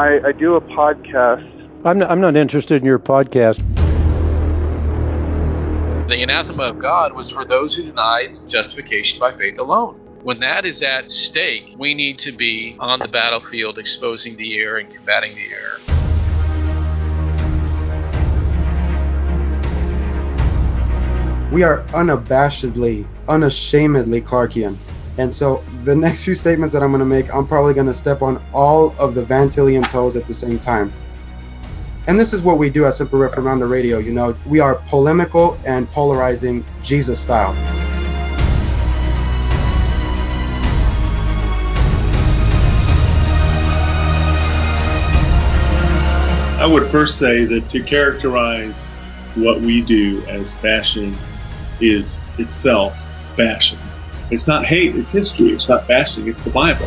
I, I do a podcast. I'm not, I'm not interested in your podcast. The anathema of God was for those who denied justification by faith alone. When that is at stake, we need to be on the battlefield exposing the error and combating the error. We are unabashedly, unashamedly Clarkian. And so the next few statements that I'm going to make, I'm probably going to step on all of the Vantillian toes at the same time. And this is what we do at Semper Reformanda Radio. You know, we are polemical and polarizing Jesus style. I would first say that to characterize what we do as bashing is itself bashing. It's not hate, it's history. It's not bashing, it's the Bible.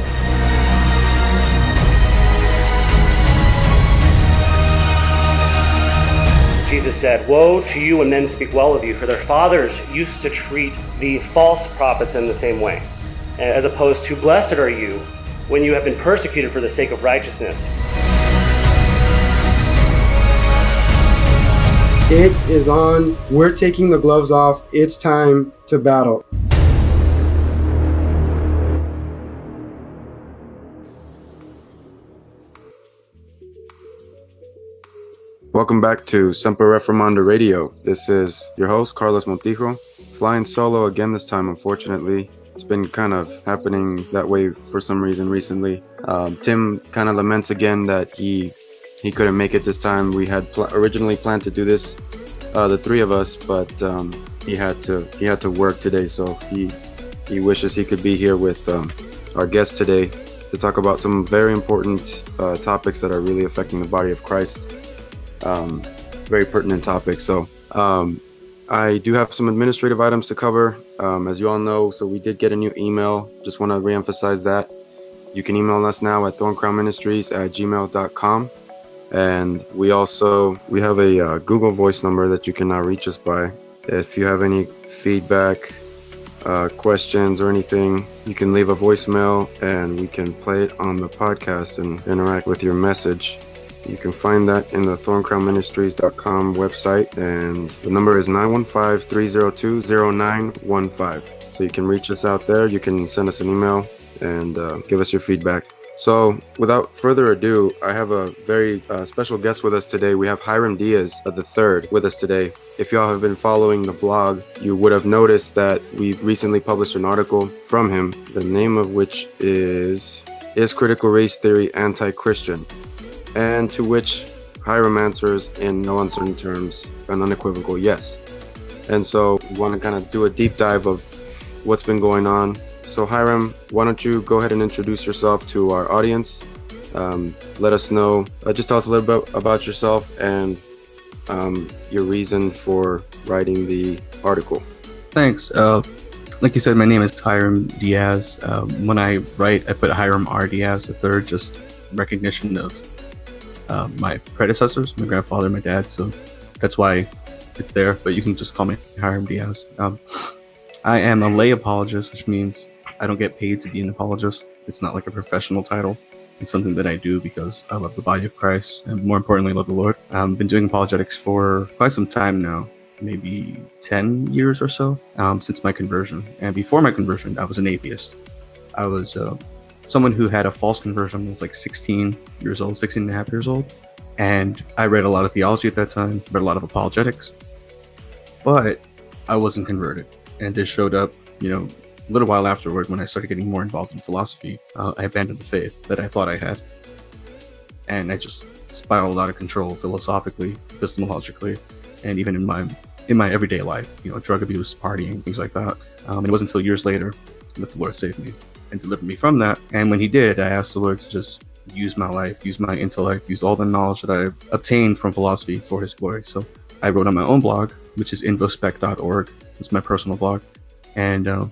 Jesus said, Woe to you when men speak well of you, for their fathers used to treat the false prophets in the same way, as opposed to, Blessed are you when you have been persecuted for the sake of righteousness. It is on. We're taking the gloves off. It's time to battle. Welcome back to Semper Reformanda Radio. This is your host, Carlos Montijo, flying solo again this time, unfortunately. It's been kind of happening that way for some reason recently. Um, Tim kind of laments again that he he couldn't make it this time. We had pl- originally planned to do this, uh, the three of us, but um, he had to he had to work today, so he he wishes he could be here with um, our guest today to talk about some very important uh, topics that are really affecting the body of Christ um, very pertinent topic. So um, I do have some administrative items to cover, um, as you all know. So we did get a new email. Just want to reemphasize that. You can email us now at thorncrownministries at gmail.com. And we also we have a uh, Google Voice number that you can now reach us by. If you have any feedback, uh, questions, or anything, you can leave a voicemail and we can play it on the podcast and interact with your message. You can find that in the thorncrownministries.com website, and the number is 915-302-0915. So you can reach us out there. You can send us an email and uh, give us your feedback. So, without further ado, I have a very uh, special guest with us today. We have Hiram Diaz of the Third with us today. If y'all have been following the blog, you would have noticed that we recently published an article from him, the name of which is Is Critical Race Theory Anti-Christian? And to which Hiram answers in no uncertain terms an unequivocal yes. And so we want to kind of do a deep dive of what's been going on. So Hiram, why don't you go ahead and introduce yourself to our audience? Um, let us know, uh, just tell us a little bit about yourself and um, your reason for writing the article. Thanks. Uh, like you said, my name is Hiram Diaz. Um, when I write, I put Hiram R. Diaz third, just recognition of uh, my predecessors, my grandfather, my dad. So that's why it's there. But you can just call me Hiram Diaz. Um, I am a lay apologist, which means I don't get paid to be an apologist. It's not like a professional title. It's something that I do because I love the body of Christ and more importantly, love the Lord. I've been doing apologetics for quite some time now, maybe 10 years or so um, since my conversion. And before my conversion, I was an atheist. I was uh, someone who had a false conversion was like 16 years old, 16 and a half years old. And I read a lot of theology at that time, read a lot of apologetics. But I wasn't converted. And this showed up, you know, a little while afterward when I started getting more involved in philosophy. Uh, I abandoned the faith that I thought I had. And I just spiraled out of control philosophically, epistemologically, and even in my in my everyday life, you know, drug abuse, partying, things like that. Um, and it wasn't until years later that the Lord saved me and delivered me from that. And when He did, I asked the Lord to just use my life, use my intellect, use all the knowledge that I obtained from philosophy for His glory. So I wrote on my own blog, which is infospec.org. It's my personal blog. And uh,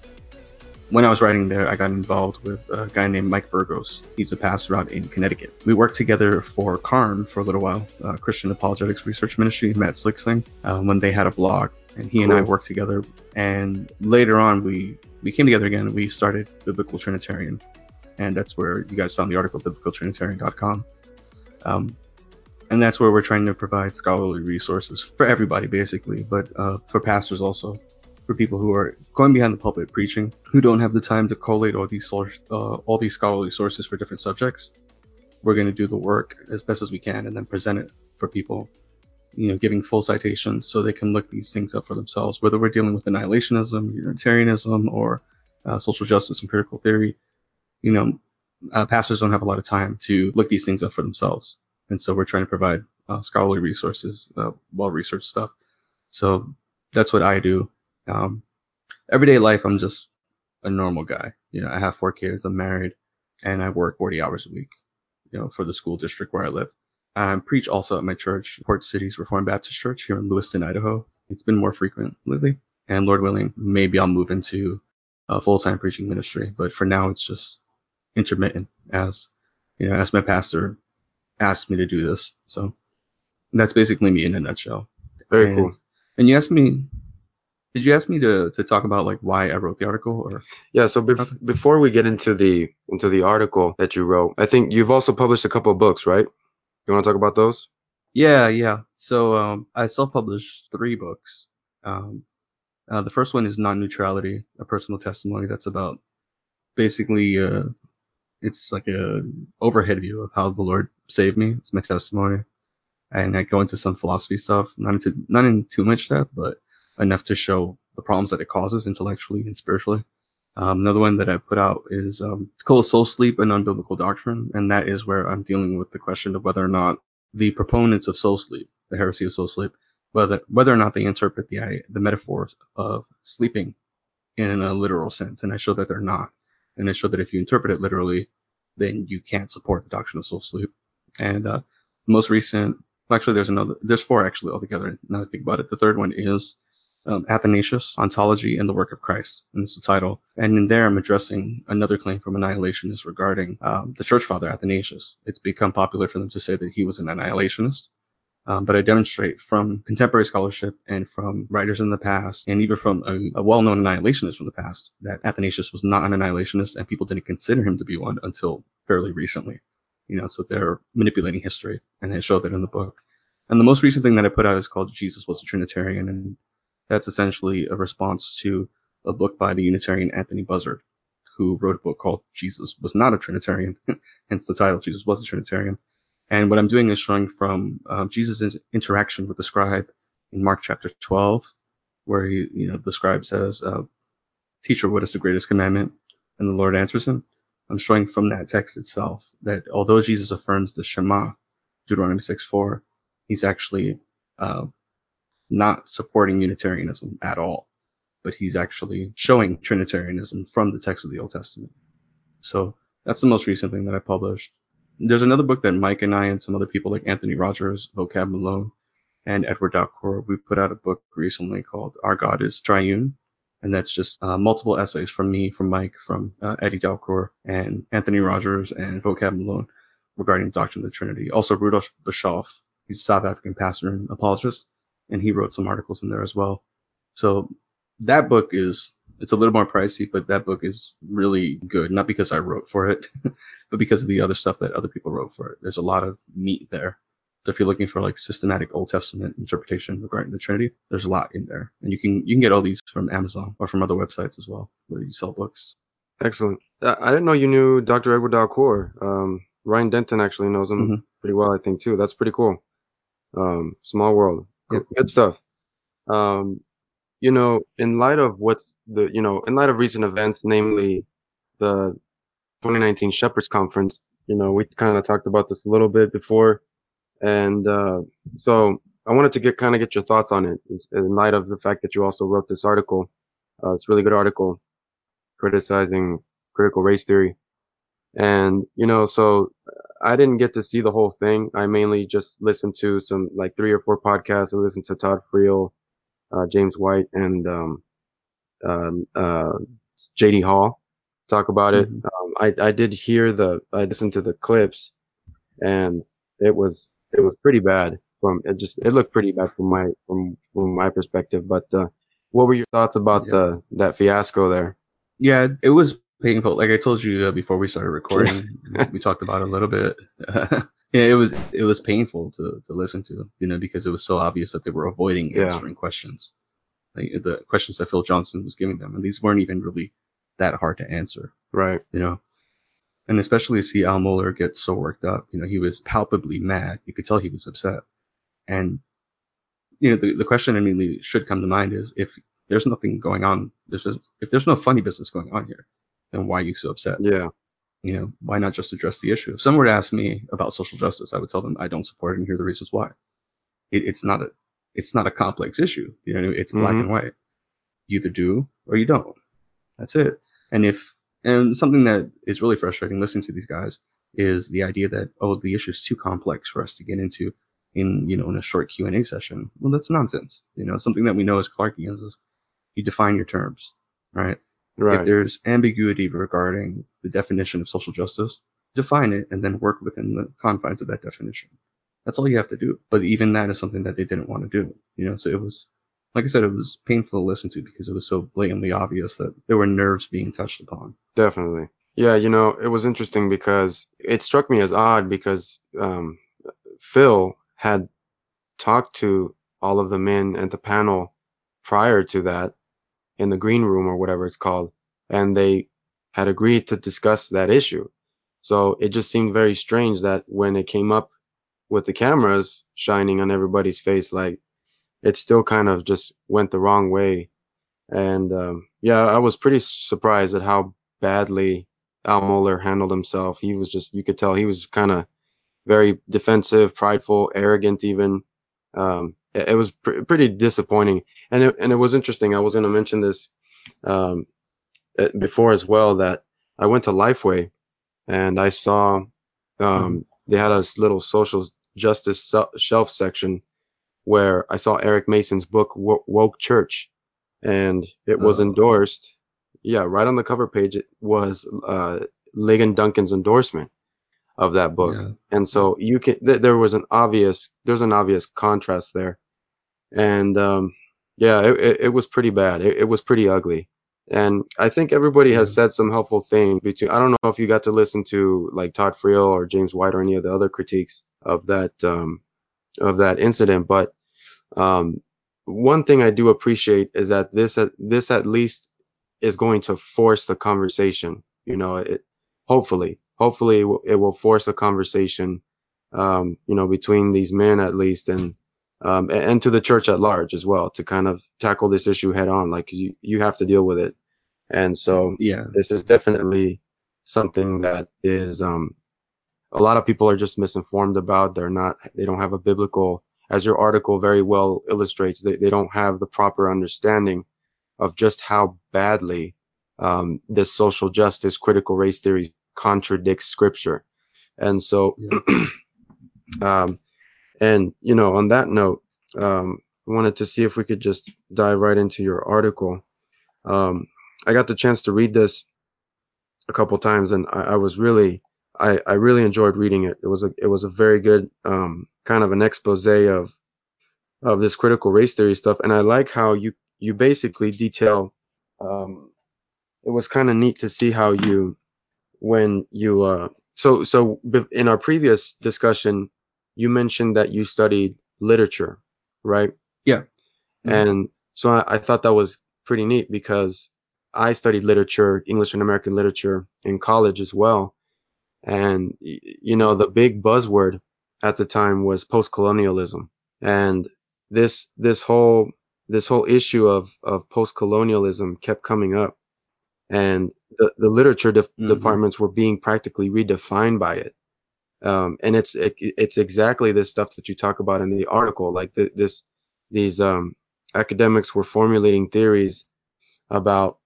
when I was writing there, I got involved with a guy named Mike Burgos. He's a pastor out in Connecticut. We worked together for CARM for a little while, uh, Christian Apologetics Research Ministry, Matt Slick's thing, uh, when they had a blog. And he and I worked together. And later on, we, we came together again and we started Biblical Trinitarian. And that's where you guys found the article, biblicaltrinitarian.com. Um, and that's where we're trying to provide scholarly resources for everybody, basically, but uh, for pastors also, for people who are going behind the pulpit preaching, who don't have the time to collate all these source, uh, all these scholarly sources for different subjects. We're going to do the work as best as we can and then present it for people, you know, giving full citations so they can look these things up for themselves. Whether we're dealing with annihilationism, Unitarianism, or uh, social justice critical theory, you know, uh, pastors don't have a lot of time to look these things up for themselves and so we're trying to provide uh, scholarly resources, uh, well-researched stuff. So that's what I do. Um, everyday life, I'm just a normal guy. You know, I have four kids, I'm married, and I work 40 hours a week. You know, for the school district where I live. I preach also at my church, Port Cities Reformed Baptist Church here in Lewiston, Idaho. It's been more frequent lately, and Lord willing, maybe I'll move into a full-time preaching ministry. But for now, it's just intermittent, as you know, as my pastor asked me to do this. So that's basically me in a nutshell. Very and, cool. And you asked me, did you ask me to, to talk about like why I wrote the article or? Yeah. So bef- Okay. before we get into the into the article that you wrote, I think you've also published a couple of books, right? You want to talk about those? Yeah, yeah. So um, I self-published three books. Um, uh, the first one is Non-Neutrality, a personal testimony that's about basically uh, it's like a overhead view of how the Lord saved me. It's my testimony, and I go into some philosophy stuff, not into not in too much depth, but enough to show the problems that it causes intellectually and spiritually. Um, another one that I put out is um, it's called Soul Sleep and Unbiblical Doctrine, and that is where I'm dealing with the question of whether or not the proponents of soul sleep, the heresy of soul sleep, whether whether or not they interpret the the metaphors of sleeping in a literal sense, and I show that they're not, and I show that if you interpret it literally, then you can't support the doctrine of soul sleep. And uh, the most recent, well, actually, there's another, there's four actually altogether. Now that I think about it, the third one is um, Athanasius, Ontology and the Work of Christ, and it's the title. And in there, I'm addressing another claim from annihilationists regarding um, the church father Athanasius. It's become popular for them to say that he was an annihilationist. Um, but I demonstrate from contemporary scholarship and from writers in the past, and even from a, a well-known annihilationist from the past, that Athanasius was not an annihilationist, and people didn't consider him to be one until fairly recently. You know, so they're manipulating history, and I show that in the book. And the most recent thing that I put out is called Jesus Was a Trinitarian, and that's essentially a response to a book by the Unitarian Anthony Buzzard, who wrote a book called Jesus Was Not a Trinitarian, hence the title, Jesus Was a Trinitarian. And what I'm doing is showing from um, Jesus' interaction with the scribe in Mark chapter 12, where he, you know, the scribe says, uh, "Teacher, what is the greatest commandment?" And the Lord answers him. I'm showing from that text itself that although Jesus affirms the Shema, Deuteronomy 6:4, he's actually uh, not supporting Unitarianism at all, but he's actually showing Trinitarianism from the text of the Old Testament. So that's the most recent thing that I published. There's another book that Mike and I and some other people like Anthony Rogers, Vocab Malone, and Edward Dalcour, we put out a book recently called Our God is Triune. And that's just uh, multiple essays from me, from Mike, from uh, Eddie Dalcour, and Anthony Rogers, and Vocab Malone regarding the doctrine of the Trinity. Also, Rudolf Boshoff, he's a South African pastor and apologist, and he wrote some articles in there as well. So that book is it's a little more pricey, but that book is really good. Not because I wrote for it, but because of the other stuff that other people wrote for it. There's a lot of meat there. So if you're looking for like systematic Old Testament interpretation regarding the Trinity, there's a lot in there, and you can you can get all these from Amazon or from other websites as well where you sell books. Excellent. Uh, I didn't know you knew Dr. Edward Dalcour. Um, Ryan Denton actually knows him Mhm. pretty well, I think, too. That's pretty cool. Um, small world. Good, stuff. Um, you know, in light of what's the, you know, in light of recent events, namely the 2019 Shepherds Conference, you know, we kind of talked about this a little bit before. And, uh, so I wanted to get, kind of get your thoughts on it in- in light of the fact that you also wrote this article. Uh, it's a really good article criticizing critical race theory. And, you know, so I didn't get to see the whole thing. I mainly just listened to some like three or four podcasts. I listened to Todd Friel, uh, James White and, um, um, uh, JD Hall talk about it. Mhm. Um, I, I did hear the, I listened to the clips and it was, it was pretty bad from, it just, it looked pretty bad from my, from, from my perspective. But, uh, what were your thoughts about Yeah. the, that fiasco there? Yeah, it was painful. Like I told you uh, before we started recording, we talked about it a little bit. Yeah, it was it was painful to to listen to, you know, because it was so obvious that they were avoiding Yeah. answering questions, like the questions that Phil Johnson was giving them, and these weren't even really that hard to answer, Right. you know. And especially to see Al Mohler get so worked up, you know, he was palpably mad. You could tell he was upset, and you know, the the question immediately should come to mind is if there's nothing going on, there's just, if there's no funny business going on here, then why are you so upset? Yeah. you know, why not just address the issue? If someone were to ask me about social justice, I would tell them I don't support it and here are the reasons why. It, it's not a, it's not a complex issue. You know, it's black Mhm. and white. You either do or you don't. That's it. And if, and something that is really frustrating listening to these guys is the idea that, oh, the issue is too complex for us to get into in, you know, in a short Q&A session. Well, that's nonsense. You know, something that we know as Clarkians is you define your terms, right? If there's ambiguity regarding the definition of social justice, define it and then work within the confines of that definition. That's all you have to do. But even that is something that they didn't want to do. You know, so it was, like I said, it was painful to listen to because it was so blatantly obvious that there were nerves being touched upon. Definitely. Yeah, you know, it was interesting because it struck me as odd because um, Phil had talked to all of the men at the panel prior to that in the green room or whatever it's called, and they had agreed to discuss that issue. So it just seemed very strange that when it came up with the cameras shining on everybody's face, like it still kind of just went the wrong way. And um, yeah, I was pretty surprised at how badly Al Mohler handled himself. He was just, you could tell he was kind of very defensive, prideful, arrogant, even. Um, it, it was pr- pretty disappointing. And it, and it was interesting. I was going to mention this um, uh, before as well that I went to Lifeway and I saw um, they had a little social justice shelf section where I saw Eric Mason's book Wo- Woke Church, and it was Oh. endorsed. Yeah, right on the cover page it was uh, Ligon Duncan's endorsement of that book, Yeah. and so you can th- there was an obvious there's an obvious contrast there, and um, yeah, it, it, it was pretty bad. It, it was pretty ugly. And I think everybody has said some helpful things between. I don't know if you got to listen to like Todd Friel or James White or any of the other critiques of that um, of that incident, but um, one thing I do appreciate is that this at this at least is going to force the conversation. You know, it hopefully, hopefully it will, it will force a conversation. Um, you know, between these men at least, and um, and, and to the church at large as well, to kind of tackle this issue head on. Like you you have to deal with it, and so Yeah. this is definitely something that is um a lot of people are just misinformed about they're not they don't have a biblical as your article very well illustrates they, they don't have the proper understanding of just how badly um, this social justice critical race theory contradicts scripture and so um, and you know on that note um, i wanted to see if we could just dive right into your article um, i got the chance to read this a couple times and I, I was really I, I really enjoyed reading it. It was a it was a very good um, kind of an expose of of this critical race theory stuff, and I like how you you basically detail. Um, it was kind of neat to see how you when you uh, so so in our previous discussion, you mentioned that you studied literature, right? Yeah. Mhm. And so I, I thought that was pretty neat because I studied literature, English and American literature in college as well. And, you know, the big buzzword at the time was post-colonialism. And this, this whole, this whole issue of, of post-colonialism kept coming up. And the, the literature de- Mhm. departments were being practically redefined by it. Um, and it's, it, it's exactly this stuff that you talk about in the article. Like th- this, these, um, academics were formulating theories about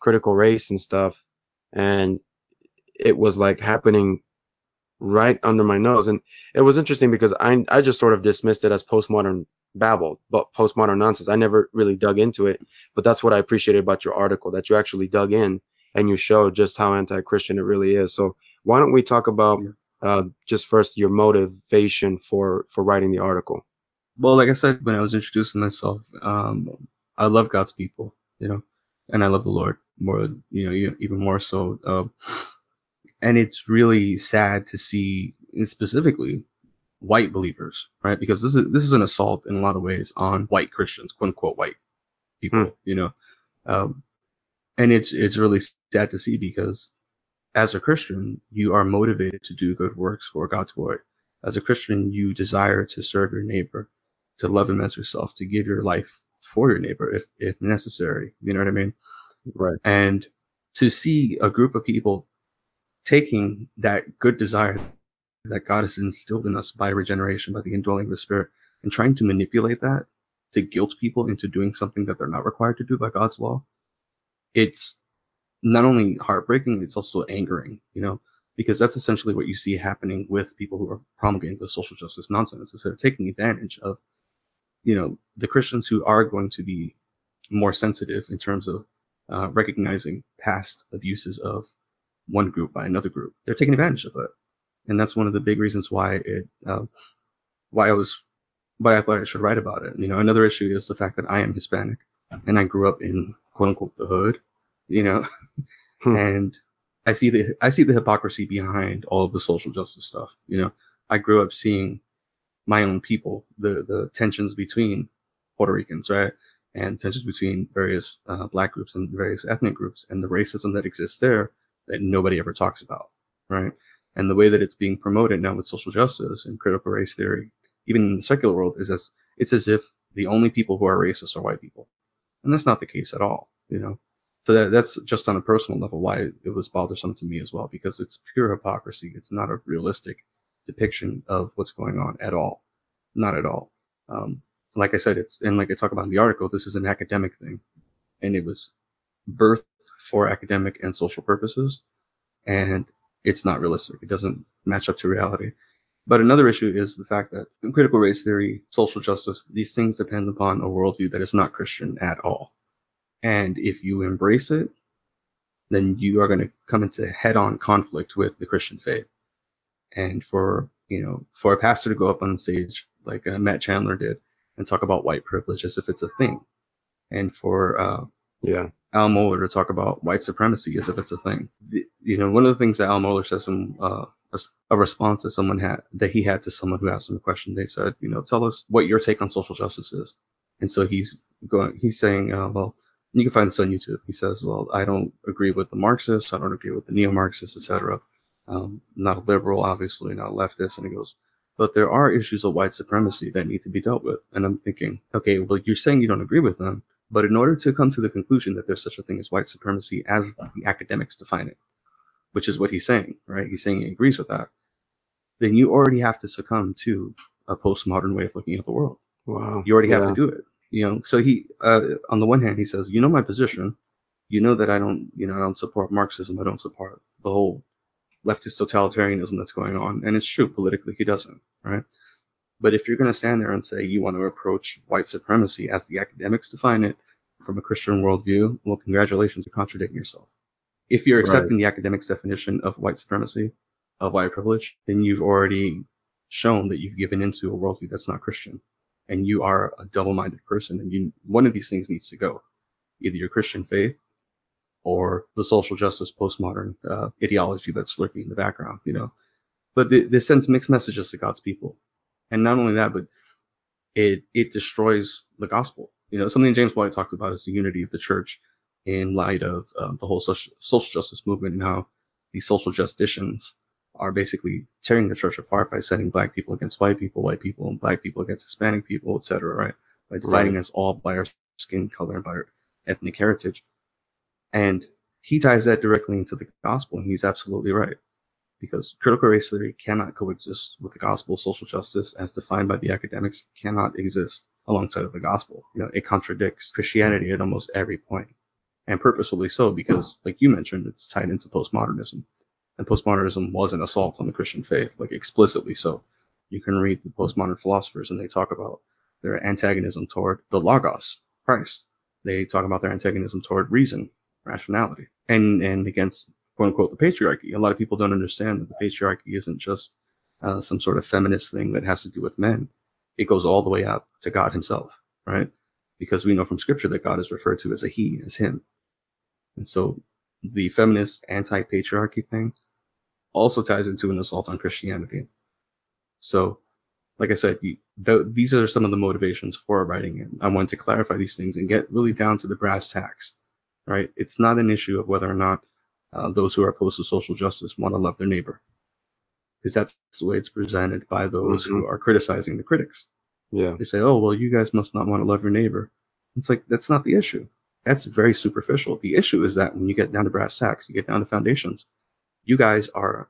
critical race and stuff. And it was like happening right under my nose. And it was interesting because I, I just sort of dismissed it as postmodern babble, but postmodern nonsense. I never really dug into it, but that's what I appreciated about your article, that you actually dug in and you showed just how anti-Christian it really is. So why don't we talk about, uh, just first your motivation for, for writing the article? Well, like I said when I was introducing myself, um, I love God's people, you know, and I love the Lord more, you know, even more so. Uh, and it's really sad to see specifically white believers, right? Because this is this is an assault in a lot of ways on white Christians, quote unquote white people, Hmm. you know. Um, and it's it's really sad to see because as a Christian, you are motivated to do good works for God's glory. As a Christian, you desire to serve your neighbor, to love him as yourself, to give your life for your neighbor if if necessary. You know what I mean? Right. And to see a group of people taking that good desire that God has instilled in us by regeneration, by the indwelling of the Spirit, and trying to manipulate that to guilt people into doing something that they're not required to do by God's law, it's not only heartbreaking, it's also angering, you know, because that's essentially what you see happening with people who are promulgating the social justice nonsense, is they're taking advantage of, you know, the Christians who are going to be more sensitive in terms of uh, recognizing past abuses of one group by another group. They're taking advantage of that, and that's one of the big reasons why it, uh, why I was, why I thought I should write about it. You know, another issue is the fact that I am Hispanic, and I grew up in quote unquote the hood, you know, Hmm. and I see the I see the hypocrisy behind all of the social justice stuff. You know, I grew up seeing my own people, the the tensions between Puerto Ricans, right, and tensions between various uh, black groups and various ethnic groups, and the racism that exists there that nobody ever talks about, right? And the way that it's being promoted now with social justice and critical race theory, even in the secular world, is as it's as if the only people who are racist are white people, and that's not the case at all, you know. So that, that's just on a personal level why it was bothersome to me as well, because it's pure hypocrisy. It's not a realistic depiction of what's going on at all. Not at all. Um, like I said, it's, and like I talk about in the article, this is an academic thing. And it was birthed for academic and social purposes. And it's not realistic. It doesn't match up to reality. But another issue is the fact that critical race theory, social justice, these things depend upon a worldview that is not Christian at all. And if you embrace it, then you are going to come into head-on conflict with the Christian faith. And for you know, for a pastor to go up on stage like uh, Matt Chandler did and talk about white privilege as if it's a thing, and for uh, Yeah. Al Mohler to talk about white supremacy as if it's a thing. You know, one of the things that Al Mohler says in uh, a, a response that someone had that he had to someone who asked him a question, they said, you know, tell us what your take on social justice is. And so he's going, he's saying, uh, well, you can find this on YouTube. He says, well, I don't agree with the Marxists, I don't agree with the neo-Marxists, etc. Um, not a liberal, obviously, not a leftist. And he goes, but there are issues of white supremacy that need to be dealt with. And I'm thinking, okay, well, you're saying you don't agree with them, but in order to come to the conclusion that there's such a thing as white supremacy as the academics define it, which is what he's saying, right? He's saying he agrees with that. Then you already have to succumb to a postmodern way of looking at the world. Wow. You already have to do it. You know, so he, uh, on the one hand, he says, you know my position. You know that I don't, you know, I don't support Marxism. I don't support the whole leftist totalitarianism that's going on. And it's true, politically, he doesn't, right? But if you're going to stand there and say you want to approach white supremacy as the academics define it from a Christian worldview, well, congratulations, you're contradicting yourself. If you're Right. accepting the academics definition of white supremacy, of white privilege, then you've already shown that you've given into a worldview that's not Christian. And you are a double-minded person, and you, one of these things needs to go. Either your Christian faith or the social justice postmodern uh, ideology that's lurking in the background, you know. But th- this sends mixed messages to God's people, and not only that, but it it destroys the gospel. You know, something James White talked about is the unity of the church in light of um, the whole social, social justice movement and how these social justicians are basically tearing the church apart by setting black people against white people, white people and black people against Hispanic people, etc. Right? By dividing Right. us all by our skin color and by our ethnic heritage. And he ties that directly into the gospel, and he's absolutely right. Because critical race theory cannot coexist with the gospel. Social justice, as defined by the academics, cannot exist alongside of the gospel. You know, it contradicts Christianity at almost every point, and purposefully so, because, like you mentioned, it's tied into postmodernism, and postmodernism was an assault on the Christian faith, like explicitly so. You can read the postmodern philosophers, and they talk about their antagonism toward the logos, Christ. They talk about their antagonism toward reason, rationality, and and against quote unquote the patriarchy. A lot of people don't understand that the patriarchy isn't just uh, some sort of feminist thing that has to do with men. It goes all the way up to God Himself, right? Because we know from Scripture that God is referred to as a He, as Him, and so the feminist anti-patriarchy thing also ties into an assault on Christianity. So, like I said, you, th- these are some of the motivations for writing it. I wanted to clarify these things and get really down to the brass tacks, right? It's not an issue of whether or not uh, those who are opposed to social justice want to love their neighbor, because that's the way it's presented by those who are criticizing the critics. Yeah. They say, "Oh, well, you guys must not want to love your neighbor." It's like that's not the issue. That's very superficial. The issue is that when you get down to brass tacks, you get down to foundations, you guys are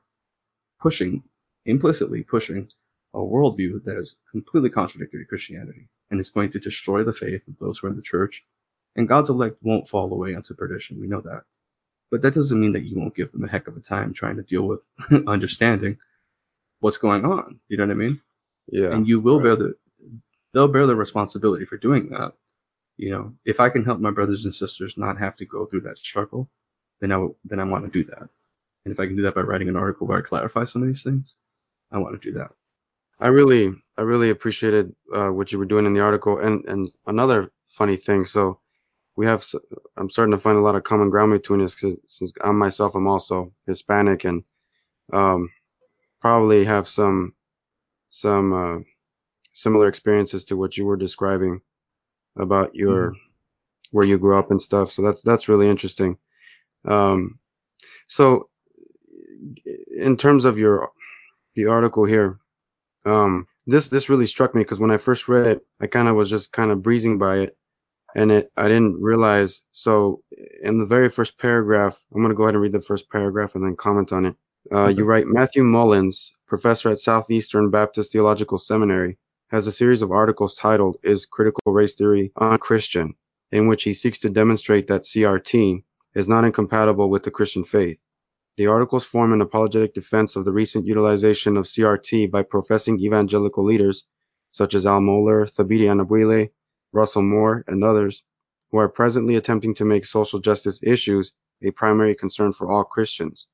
pushing, implicitly pushing, a worldview that is completely contradictory to Christianity and is going to destroy the faith of those who are in the church. And God's elect won't fall away unto perdition. We know that. But that doesn't mean that you won't give them a heck of a time trying to deal with understanding what's going on. You know what I mean? Yeah. and you will bear the they'll bear the responsibility for doing that. You know, if I can help my brothers and sisters not have to go through that struggle, then I w- then I want to do that. And if I can do that by writing an article where I clarify some of these things, I want to do that. I really, I really appreciated uh, what you were doing in the article. And and another funny thing, so we have, I'm starting to find a lot of common ground between us since I'm myself, I'm also Hispanic and um, probably have some some uh, similar experiences to what you were describing about your where you grew up and stuff. So that's that's really interesting. Um, so in terms of your the article here, um, this this really struck me because when I first read it, I kind of was just kind of breezing by it, and it I didn't realize. So in the very first paragraph, I'm gonna go ahead and read the first paragraph and then comment on it. Uh, You write Matthew Mullins, professor at Southeastern Baptist Theological Seminary, has a series of articles titled "Is Critical Race Theory Unchristian?" in which he seeks to demonstrate that CRT is not incompatible with the Christian faith. The articles form an apologetic defense of the recent utilization of CRT by professing evangelical leaders such as Al Mohler, Thabiti Anyabwile, Russell Moore, and others, who are presently attempting to make social justice issues a primary concern for all Christians.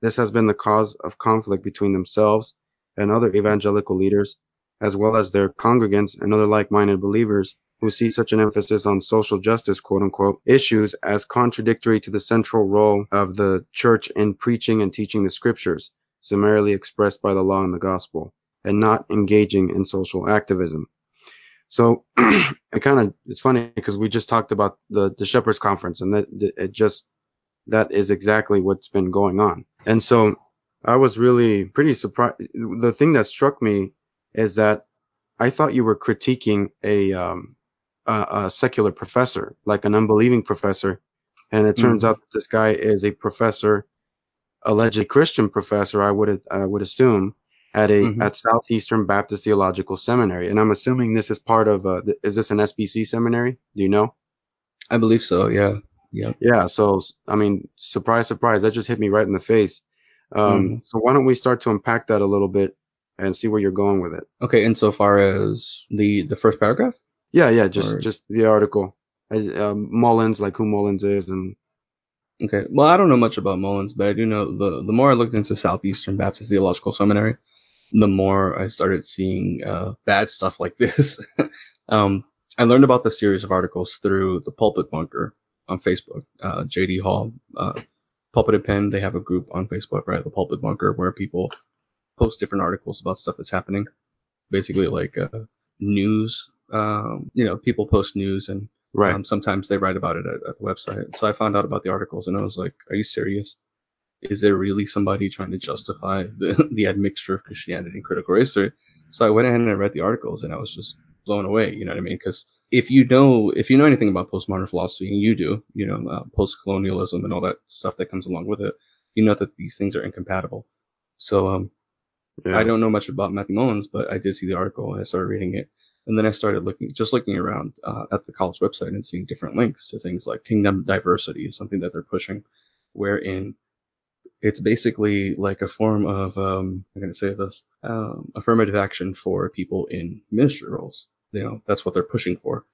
This has been the cause of conflict between themselves and other evangelical leaders, as well as their congregants and other like-minded believers who see such an emphasis on social justice, quote unquote, issues as contradictory to the central role of the church in preaching and teaching the scriptures, summarily expressed by the law and the gospel, and not engaging in social activism. So it kind of it's funny because we just talked about the the shepherds conference and that that it just that is exactly what's been going on. And so I was really pretty surprised. The thing that struck me is that I thought you were critiquing a um, a, a secular professor, like an unbelieving professor, and it turns Mhm. out this guy is a professor, allegedly Christian professor. I would I would assume at a Mhm. at Southeastern Baptist Theological Seminary, and I'm assuming this is part of a. Is this an SBC seminary? Do you know? I believe so. Yeah. Yeah. Yeah. So I mean, surprise, surprise, that just hit me right in the face. Um, So why don't we start to unpack that a little bit and see where you're going with it? Okay. Insofar as the the first paragraph. Yeah, yeah, just Or- just the article. Um, Mullins, like who Mullins is, and Okay. Well, I don't know much about Mullins, but I do know the the more I looked into Southeastern Baptist Theological Seminary, the more I started seeing uh, bad stuff like this. um, I learned about the series of articles through the Pulpit Bunker on Facebook. Uh, JD Hall, uh, Pulpit and Pen, they have a group on Facebook, right? The Pulpit Bunker, where people post different articles about stuff that's happening. Basically, like uh, news. Um, you know, people post news and right. um, sometimes they write about it at, at the website. So I found out about the articles and I was like, are you serious? Is there really somebody trying to justify the, the admixture of Christianity and critical race theory? So I went ahead and I read the articles and I was just blown away. You know what I mean? Because if you know, if you know anything about postmodern philosophy, and you do, you know, uh, post-colonialism and all that stuff that comes along with it, you know that these things are incompatible. So um, yeah. I don't know much about Matthew Mullins, but I did see the article and I started reading it. And then I started looking, just looking around uh, at the college website and seeing different links to things like kingdom diversity is something that they're pushing, wherein it's basically like a form of, um, I'm going to say this, um, affirmative action for people in ministry roles. You know, that's what they're pushing for.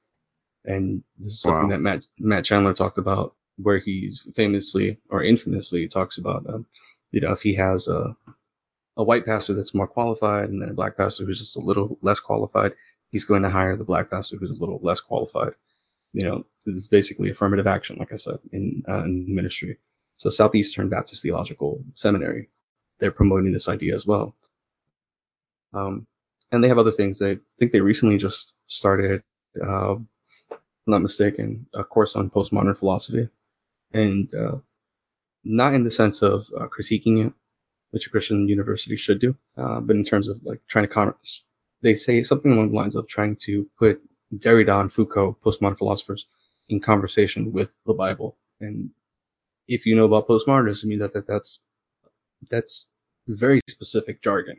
And this is something Wow. that Matt, Matt Chandler talked about, where he's famously or infamously talks about, um, you know, if he has a, a white pastor that's more qualified and then a black pastor who's just a little less qualified, he's going to hire the black pastor who's a little less qualified. You know, this is basically affirmative action, like I said, in, uh, in ministry. So Southeastern Baptist Theological Seminary, they're promoting this idea as well. Um, and they have other things. I think they recently just started, uh, not mistaken, a course on postmodern philosophy, and uh, not in the sense of uh, critiquing it, which a Christian university should do, uh, but in terms of like trying to counter. They say something along the lines of trying to put Derrida and Foucault, postmodern philosophers, in conversation with the Bible. And if you know about postmodernism, you know that that's that's very specific jargon,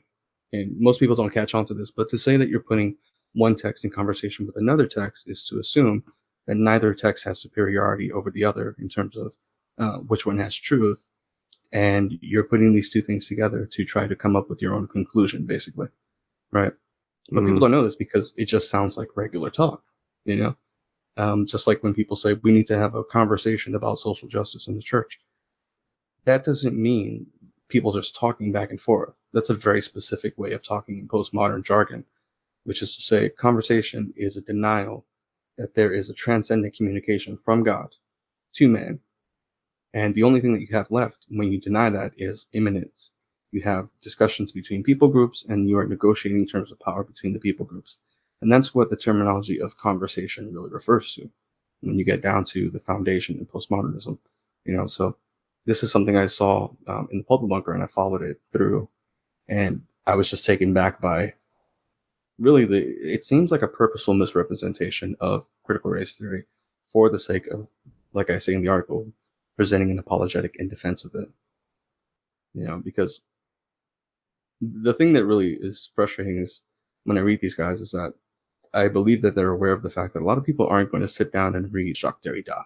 and most people don't catch on to this. But to say that you're putting one text in conversation with another text is to assume that neither text has superiority over the other in terms of uh, which one has truth, and you're putting these two things together to try to come up with your own conclusion, basically, right? But Mhm. people don't know this because it just sounds like regular talk, you know. Um, just like when people say we need to have a conversation about social justice in the church, that doesn't mean people just talking back and forth. That's a very specific way of talking in postmodern jargon, which is to say, conversation is a denial that there is a transcendent communication from God to man. And the only thing that you have left when you deny that is immanence. You have discussions between people groups and you are negotiating terms of power between the people groups. And that's what the terminology of conversation really refers to when you get down to the foundation in postmodernism. You know, so this is something I saw um, in the pulpit bunker and I followed it through and I was just taken back by really the it seems like a purposeful misrepresentation of critical race theory for the sake of like I say in the article presenting an apologetic in defense of it you know because the thing that really is frustrating is when I read these guys is that I believe that they're aware of the fact that a lot of people aren't going to sit down and read Jacques Derrida,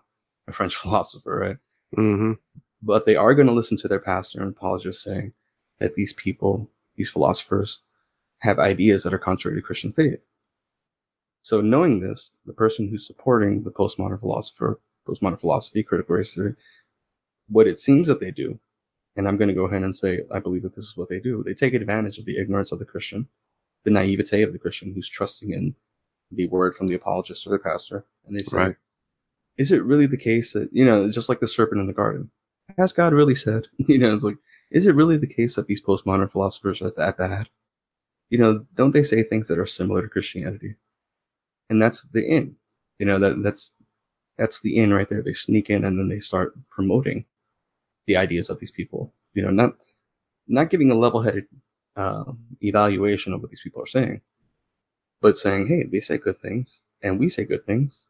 a French philosopher, right? hmm but they are going to listen to their pastor and apologist saying that these people, these philosophers, have ideas that are contrary to Christian faith. So knowing this, the person who's supporting the postmodern philosopher, postmodern philosophy, critical race theory, what it seems that they do, and I'm going to go ahead and say I believe that this is what they do, they take advantage of the ignorance of the Christian, the naivete of the Christian who's trusting in the word from the apologist or the pastor, and they say, Right. is it really the case that, you know, just like the serpent in the garden, has God really said? You know, it's like, is it really the case that these postmodern philosophers are that bad? You know, don't they say things that are similar to Christianity? And that's the in. You know, that that's that's the in right there. They sneak in and then they start promoting the ideas of these people. You know, not not giving a level-headed uh, evaluation of what these people are saying, but saying, hey, they say good things and we say good things,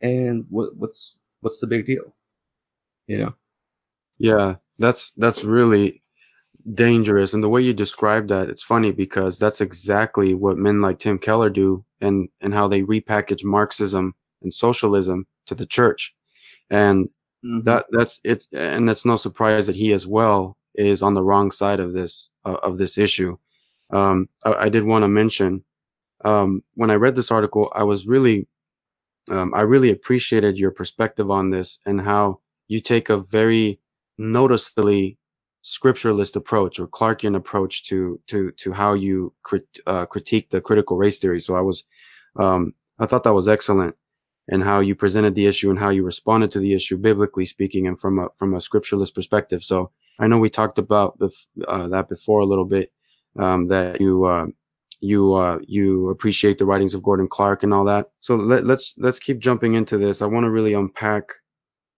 and what what's what's the big deal? You know. Yeah, that's that's really dangerous. And the way you describe that, it's funny because that's exactly what men like Tim Keller do and and how they repackage Marxism and socialism to the church. And that that's it's and that's no surprise that he as well is on the wrong side of this uh, of this issue. Um, I, I did want to mention um, when I read this article, I was really um, I really appreciated your perspective on this and how you take a very noticeably scripturalist approach or Clarkian approach to to to how you crit, uh, critique the critical race theory. So I was um, I thought that was excellent and how you presented the issue and how you responded to the issue biblically speaking and from a from a scripturalist perspective. So I know we talked about bef- uh, that before a little bit um, that you uh, you uh, you appreciate the writings of Gordon Clark and all that. So let, let's let's keep jumping into this. I want to really unpack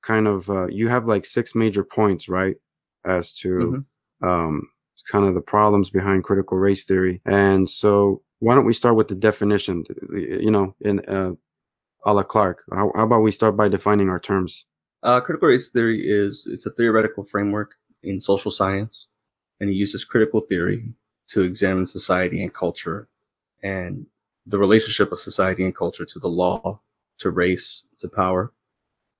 kind of uh, you have like six major points, right, as to um, kind of the problems behind critical race theory. And so why don't we start with the definition? You know, in uh, a la Clark. How, how about we start by defining our terms? Uh, critical race theory is it's a theoretical framework in social science, and it uses critical theory to examine society and culture and the relationship of society and culture to the law, to race, to power.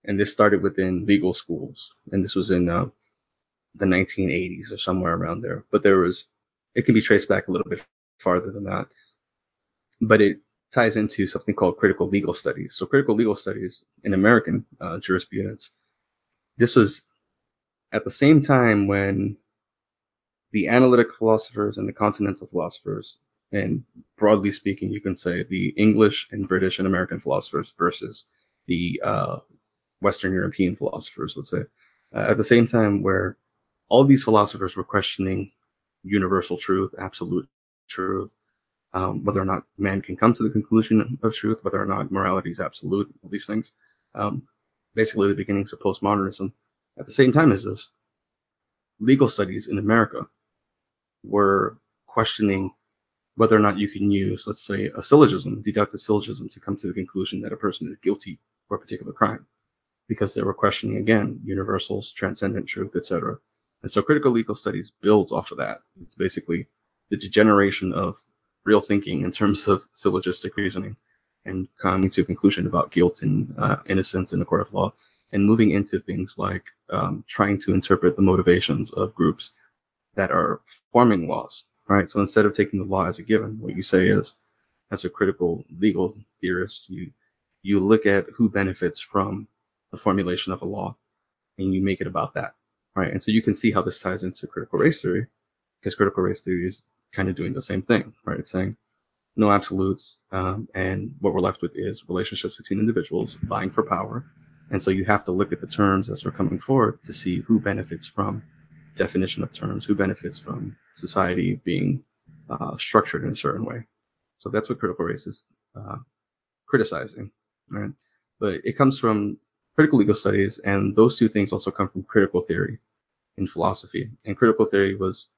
And this started within legal schools, and this was in uh, the 1980s or somewhere around there. But there was, it can be traced back a little bit farther than that. But it ties into something called critical legal studies. So critical legal studies in American uh, jurisprudence, this was at the same time when the analytic philosophers and the continental philosophers, and broadly speaking, you can say the English and British and American philosophers versus the uh, Western European philosophers, let's say, uh, at the same time where all these philosophers were questioning universal truth, absolute truth, um, whether or not man can come to the conclusion of truth, whether or not morality is absolute, all these things. Um, basically, the beginnings of postmodernism. At the same time as this, legal studies in America were questioning whether or not you can use, let's say, a syllogism, deductive syllogism, to come to the conclusion that a person is guilty for a particular crime, because they were questioning again universals, transcendent truth, etc. And so critical legal studies builds off of that. It's basically the degeneration of real thinking in terms of syllogistic reasoning and coming to a conclusion about guilt and uh, innocence in the court of law and moving into things like um, trying to interpret the motivations of groups that are forming laws, right? So instead of taking the law as a given, what you say is, as a critical legal theorist, you you look at who benefits from the formulation of a law and you make it about that, right? And so you can see how this ties into critical race theory, because critical race theory is kind of doing the same thing, right? It's saying no absolutes, um, and what we're left with is relationships between individuals vying for power. And so you have to look at the terms as they're coming forward to see who benefits from definition of terms, who benefits from society being uh, structured in a certain way. So that's what critical race is uh, criticizing, right? But it comes from critical legal studies, and those two things also come from critical theory in philosophy. And critical theory was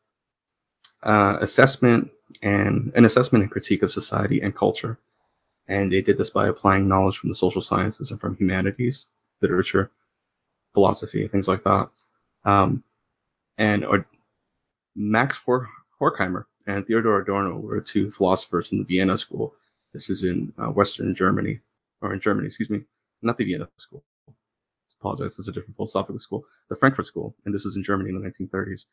uh, assessment and an assessment and critique of society and culture. And they did this by applying knowledge from the social sciences and from humanities, literature, philosophy, things like that. Um, and or, Max Horkheimer and Theodor Adorno were two philosophers from the Vienna School. This is in uh, Western Germany, or in Germany, excuse me, not the Vienna School. I apologize, it's a different philosophical school. The Frankfurt School, and this was in Germany in the 1930s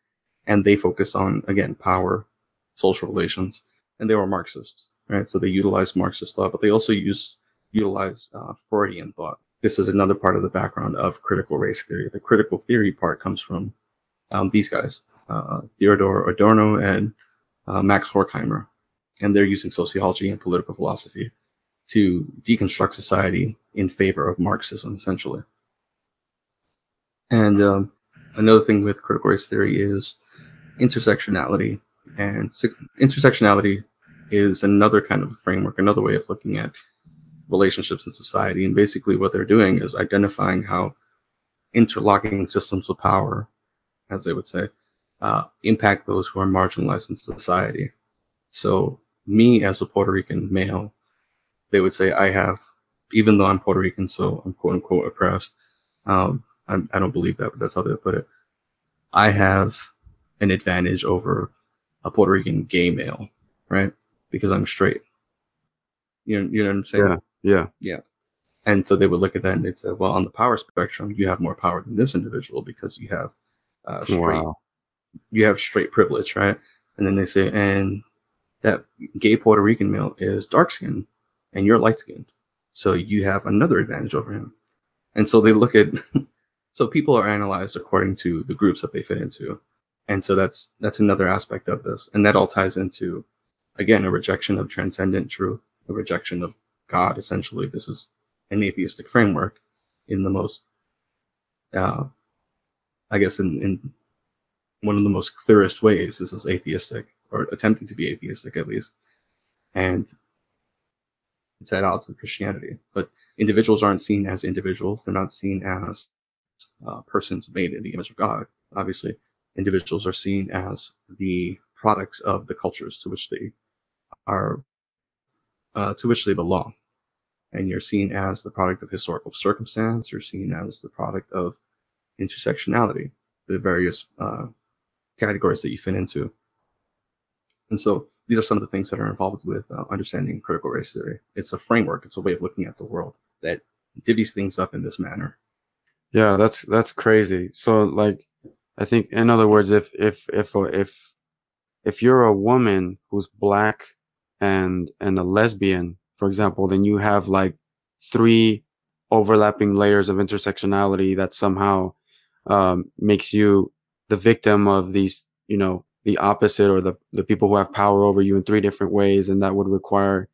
and they focus on again power, social relations, and they were Marxists, right? So they utilized Marxist thought, but they also use utilize uh, Freudian thought. This is another part of the background of critical race theory. The critical theory part comes from um, these guys, uh, Theodor Adorno and uh, Max Horkheimer, and they're using sociology and political philosophy to deconstruct society in favor of Marxism, essentially. And um, another thing with critical race theory is intersectionality. And intersectionality is another kind of framework, another way of looking at relationships in society. And basically, what they're doing is identifying how interlocking systems of power, as they would say, uh, impact those who are marginalized in society. So, me as a Puerto Rican male, they would say I have, even though I'm Puerto Rican, so I'm quote unquote oppressed. Um, I do not believe that, but that's how they put it. I have an advantage over a Puerto Rican gay male, right? Because I'm straight. You know, you know what I'm saying? Yeah, yeah, yeah. And so they would look at that and they'd say, well, on the power spectrum, you have more power than this individual because you have uh, straight, wow. you have straight privilege, right? And then they say, and that gay Puerto Rican male is dark skinned and you're light skinned. So you have another advantage over him. And so they look at, so people are analyzed according to the groups that they fit into and so that's that's another aspect of this and that all ties into again a rejection of transcendent truth a rejection of god essentially this is an atheistic framework in the most uh, i guess in, in one of the most clearest ways this is atheistic or attempting to be atheistic at least. And it's at odds with christianity. But individuals aren't seen as individuals. They're not seen as uh, persons made in the image of god. Obviously individuals are seen as the products of the cultures to which they are uh, to which they belong. And you're seen as the product of historical circumstance. You're seen as the product of intersectionality the various uh, categories that you fit into. And so these are some of the things that are involved with uh, understanding critical race theory. It's a framework. It's a way of looking at the world that divvies things up in this manner. Yeah that's that's crazy. So like I think, in other words, if if if if if you're a woman who's black and and a lesbian, for example, then you have like three overlapping layers of intersectionality that somehow um, makes you the victim of these, you know, the opposite or the the people who have power over you in three different ways, and that would require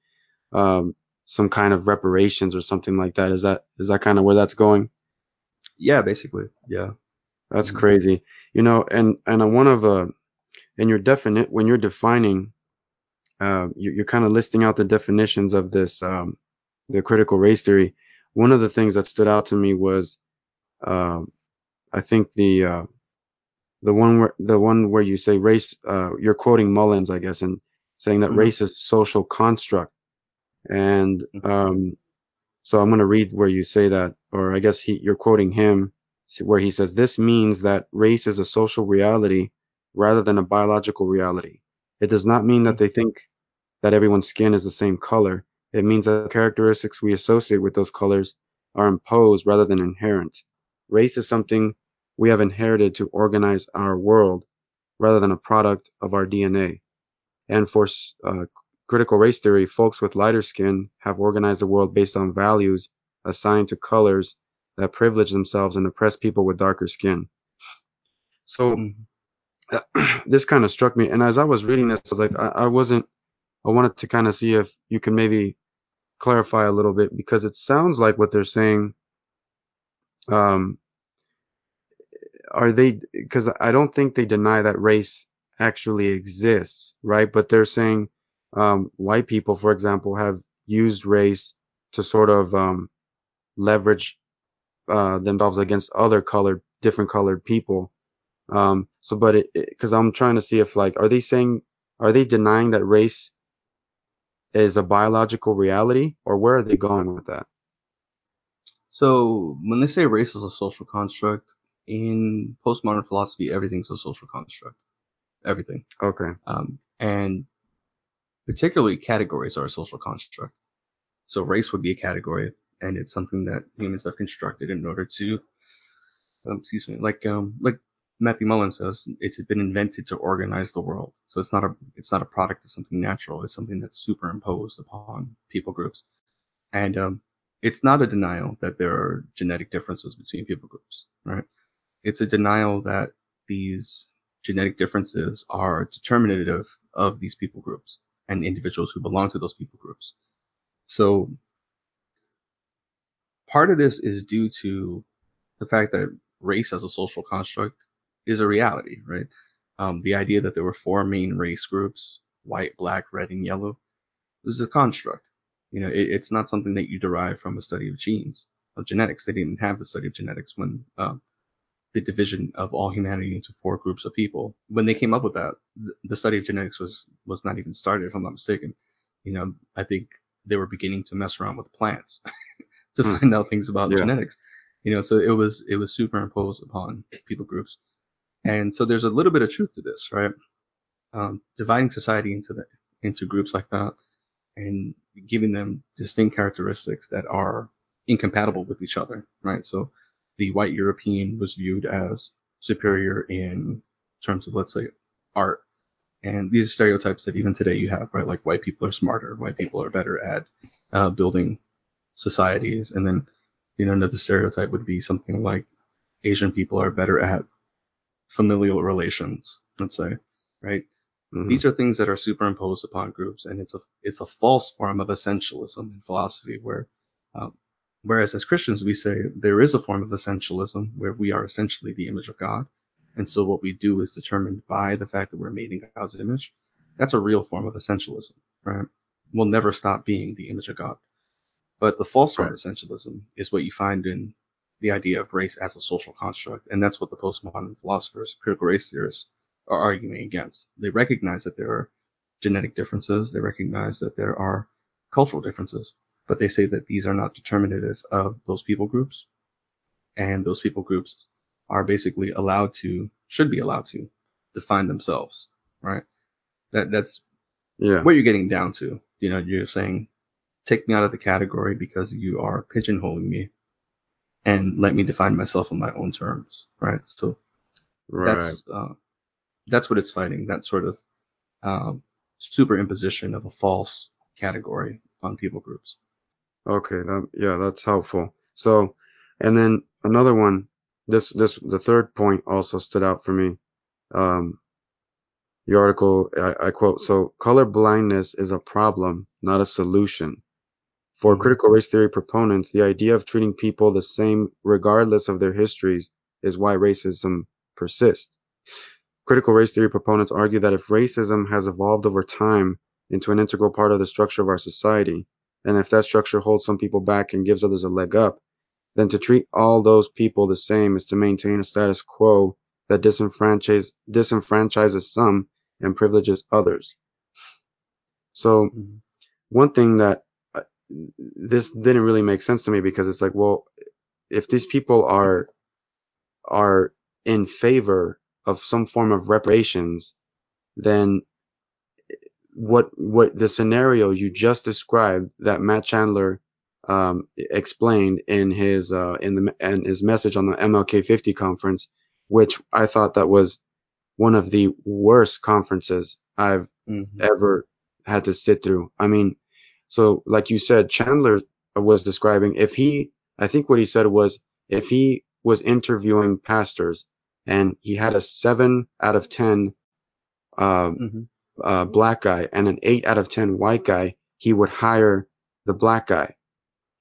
um, some kind of reparations or something like that. Is that is that kind of where that's going? Yeah, basically. Yeah. That's mm-hmm. crazy. You know, and and one of uh, and your definite when you're defining uh, you, you're kind of listing out the definitions of this, um, the critical race theory. One of the things that stood out to me was, uh, I think the uh, the one where the one where you say race, uh, you're quoting Mullins, I guess, and saying that Mhm. race is social construct. And um, so I'm going to read where you say that, or I guess he, you're quoting him, where he says, This means that race is a social reality rather than a biological reality. It does not mean that they think that everyone's skin is the same color. It means that the characteristics we associate with those colors are imposed rather than inherent. Race is something we have inherited to organize our world rather than a product of our DNA. And for uh, critical race theory, folks with lighter skin have organized the world based on values assigned to colors that privilege themselves and oppress people with darker skin. So Mhm. this kind of struck me. And as I was reading this, I was like, I, I wasn't, I wanted to kind of see if you can maybe clarify a little bit because it sounds like what they're saying. Um, are they, because I don't think they deny that race actually exists, right? But they're saying um, white people, for example, have used race to sort of um, leverage uh, themselves against other colored, different colored people. Um, so, but it, because I'm trying to see if like, are they saying, are they denying that race is a biological reality, or where are they going with that? So when they say race is a social construct, in postmodern philosophy, everything's a social construct. Everything. Okay. Um, and particularly categories are a social construct. So race would be a category, and it's something that humans have constructed in order to, um, excuse me, like um, like Matthew Mullins says, it's been invented to organize the world. So it's not a it's not a product of something natural. It's something that's superimposed upon people groups, and um, it's not a denial that there are genetic differences between people groups, right? It's a denial that these genetic differences are determinative of these people groups and individuals who belong to those people groups. So part of this is due to the fact that race as a social construct is a reality, right? Um, the idea that there were four main race groups, white, black, red, and yellow, was a construct. You know, it, it's not something that you derive from a study of genes, of genetics. They didn't have the study of genetics when um, the division of all humanity into four groups of people. When they came up with that, the, study of genetics was was not even started, if I'm not mistaken. You know, I think they were beginning to mess around with plants to Hmm. find out things about Yeah. genetics. You know, so it was it was superimposed upon people groups, and so there's a little bit of truth to this, right? Um, dividing society into the into groups like that, and giving them distinct characteristics that are incompatible with each other, right? So the white European was viewed as superior in terms of let's say art, and these are stereotypes that even today you have, right? Like white people are smarter, white people are better at uh, building societies, and then you know another stereotype would be something like Asian people are better at familial relations, let's say, right? Mhm. These are things that are superimposed upon groups, and it's a it's a false form of essentialism in philosophy, where um, whereas as Christians we say there is a form of essentialism where we are essentially the image of God, and so what we do is determined by the fact that we're made in God's image. That's a real form of essentialism, right? We'll never stop being the image of God. But the false form of essentialism is what you find in the idea of race as a social construct, and that's what the postmodern philosophers, critical race theorists, are arguing against. They recognize that there are genetic differences, they recognize that there are cultural differences, but they say that these are not determinative of those people groups, and those people groups are basically allowed to, should be allowed to, define themselves, right? That that's Yeah. what you're getting down to. You know, you're saying, take me out of the category because you are pigeonholing me, and let me define myself on my own terms, right? So Right. that's uh, that's what it's fighting. That sort of um, superimposition of a false category on people groups. Okay, that yeah, that's helpful. So, and then another one, this this the third point also stood out for me. Um, the article I, I quote: "So color blindness is a problem, not a solution. For Mhm. critical race theory proponents, the idea of treating people the same regardless of their histories is why racism persists. Critical race theory proponents argue that if racism has evolved over time into an integral part of the structure of our society, and if that structure holds some people back and gives others a leg up, then to treat all those people the same is to maintain a status quo that disenfranchise, disenfranchises some and privileges others. So, Mhm. one thing that uh, this didn't really make sense to me because it's like, well, if these people are are in favor of some form of reparations, then what what the scenario you just described that Matt Chandler um, explained in his uh, in the in his message on the MLK 50 conference, which I thought that was one of the worst conferences I've Mhm. ever had to sit through. I mean, so like you said, Chandler was describing if he, I think what he said was if he was interviewing pastors and he had a seven out of ten um, Mhm. Uh, black guy and an eight out of ten white guy, he would hire the black guy.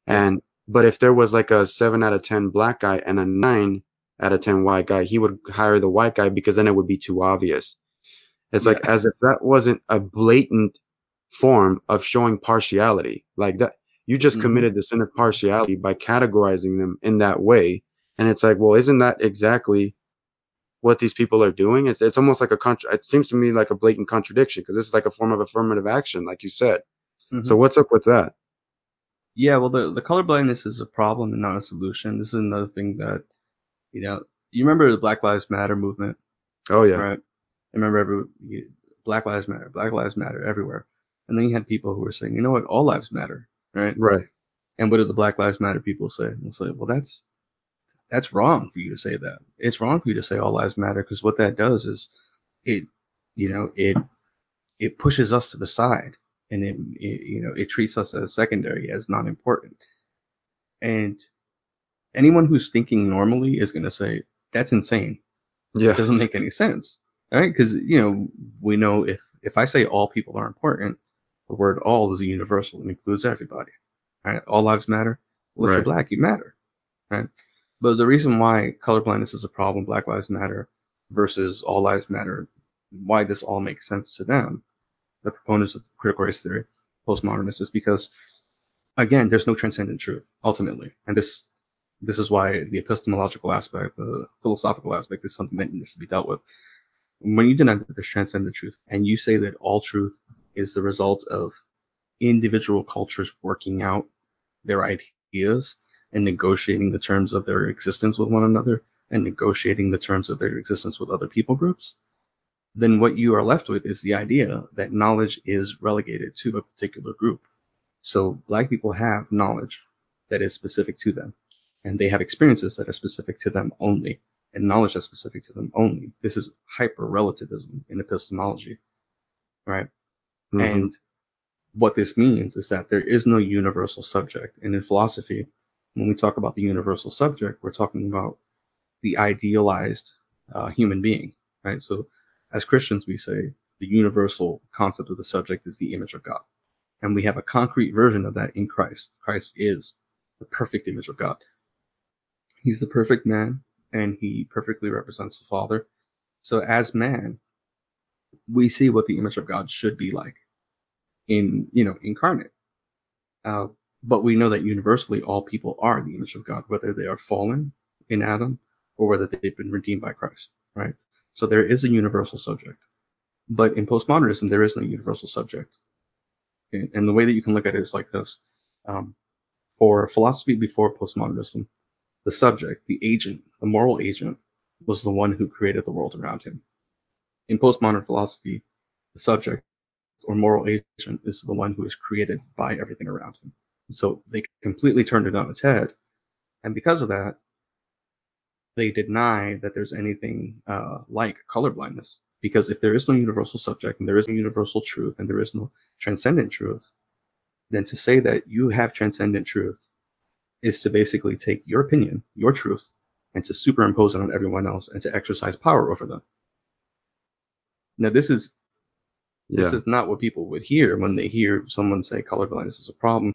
And but if there was like a seven out of ten black guy and a nine out of ten white guy, he would hire the white guy because then it would be too obvious. It's like as if that wasn't a blatant form of showing partiality. Like that you just Mhm. committed the sin of partiality by categorizing them in that way. And it's like, well, isn't that exactly what these people are doing? It's it's almost like a contra- it seems to me like a blatant contradiction because this is like a form of affirmative action, like you said. Mhm. So what's up with that? Yeah, well, the the color blindness is a problem and not a solution. This is another thing that, you know, you remember the Black Lives Matter movement, Oh yeah. right? I remember every Black Lives Matter, Black Lives Matter everywhere, and then you had people who were saying, you know what, all lives matter, right? Right. And what did the Black Lives Matter people say? It's like, well, that's that's wrong for you to say that. It's wrong for you to say all lives matter because what that does is it, you know, it it pushes us to the side and it, it you know it treats us as secondary as not important. And anyone who's thinking normally is going to say that's insane. Yeah, It doesn't make any sense, right? Because you know we know if if I say all people are important, the word all is a universal and includes everybody. Right? All lives matter. Well, if Right. you're black, you matter, right? But the reason why colorblindness is a problem, Black Lives Matter versus All Lives Matter, why this all makes sense to them, the proponents of critical race theory, postmodernists, is because again, there's no transcendent truth ultimately, and this this is why the epistemological aspect, the philosophical aspect, is something that needs to be dealt with. When you deny that there's transcendent truth, and you say that all truth is the result of individual cultures working out their ideas and negotiating the terms of their existence with one another and negotiating the terms of their existence with other people groups, then what you are left with is the idea that knowledge is relegated to a particular group. So black people have knowledge that is specific to them, and they have experiences that are specific to them only, and knowledge that's specific to them only. This is hyper relativism in epistemology, right? Mhm. And what this means is that there is no universal subject. And in philosophy, when we talk about the universal subject, we're talking about the idealized uh, human being, right? So as Christians, we say the universal concept of the subject is the image of God. And we have a concrete version of that in Christ. Christ is the perfect image of God. He's the perfect man, and he perfectly represents the Father. So as man, we see what the image of God should be like in you know incarnate. Uh, but we know that universally all people are the image of God, whether they are fallen in Adam or whether they've been redeemed by Christ, right? So there is a universal subject. But in postmodernism, there is no universal subject. And the way that you can look at it is like this. Um, for philosophy before postmodernism, the subject, the agent, the moral agent, was the one who created the world around him. In postmodern philosophy, the subject or moral agent is the one who is created by everything around him. So they completely turned it on its head. And because of that, they deny that there's anything uh, like colorblindness. Because if there is no universal subject and there is no universal truth and there is no transcendent truth, then to say that you have transcendent truth is to basically take your opinion, your truth, and to superimpose it on everyone else and to exercise power over them. Now, this is yeah. this is not what people would hear when they hear someone say colorblindness is a problem.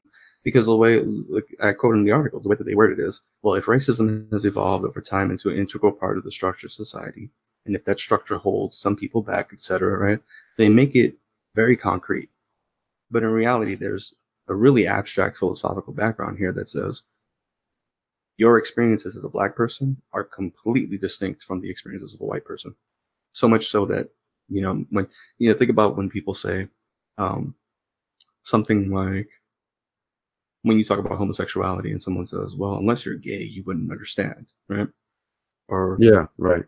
Because the way, like I quote in the article, the way that they word it is, well, if racism has evolved over time into an integral part of the structure of society, and if that structure holds some people back, etc., right? They make it very concrete. But in reality, there's a really abstract philosophical background here that says your experiences as a black person are completely distinct from the experiences of a white person. So much so that, you know, when, you know, think about when people say, um, something like, when you talk about homosexuality and someone says, well, unless you're gay, you wouldn't understand, right? Or Yeah, right.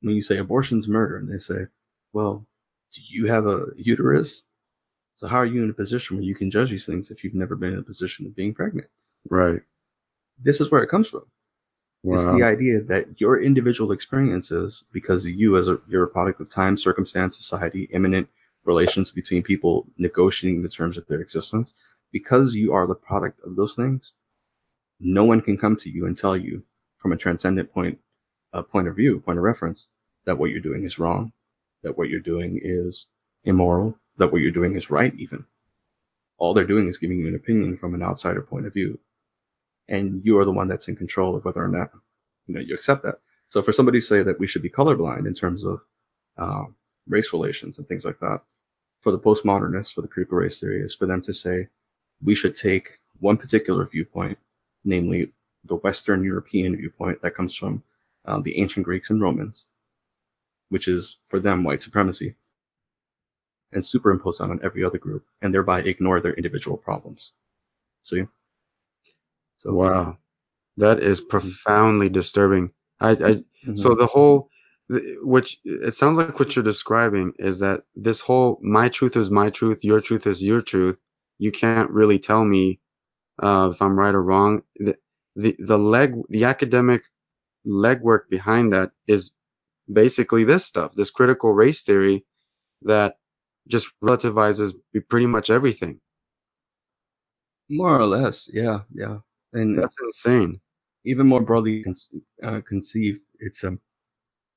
when you say abortion's murder and they say, well, do you have a uterus? So how are you in a position where you can judge these things if you've never been in a position of being pregnant? Right. This is where it comes from. It's the idea that your individual experiences, because you as a you're a product of time, circumstance, society, immanent relations between people negotiating the terms of their existence, because you are the product of those things, no one can come to you and tell you from a transcendent point uh, point of view, point of reference, that what you're doing is wrong, that what you're doing is immoral, that what you're doing is right even. All they're doing is giving you an opinion from an outsider point of view. And you are the one that's in control of whether or not you know you accept that. So for somebody to say that we should be colorblind in terms of um, race relations and things like that, for the postmodernists, for the critical race theorists, for them to say we should take one particular viewpoint, namely the Western European viewpoint that comes from uh, the ancient Greeks and Romans, which is for them white supremacy, and superimpose that on every other group, and thereby ignore their individual problems. See? So Wow. That is profoundly disturbing. I, I mhm. so the whole which it sounds like what you're describing is that this whole my truth is my truth, your truth is your truth. You can't really tell me uh, if I'm right or wrong. The, the the leg the academic legwork behind that is basically this stuff, this critical race theory that just relativizes pretty much everything. more or less, yeah, yeah, and That's insane. even more broadly con- uh, conceived, it's um,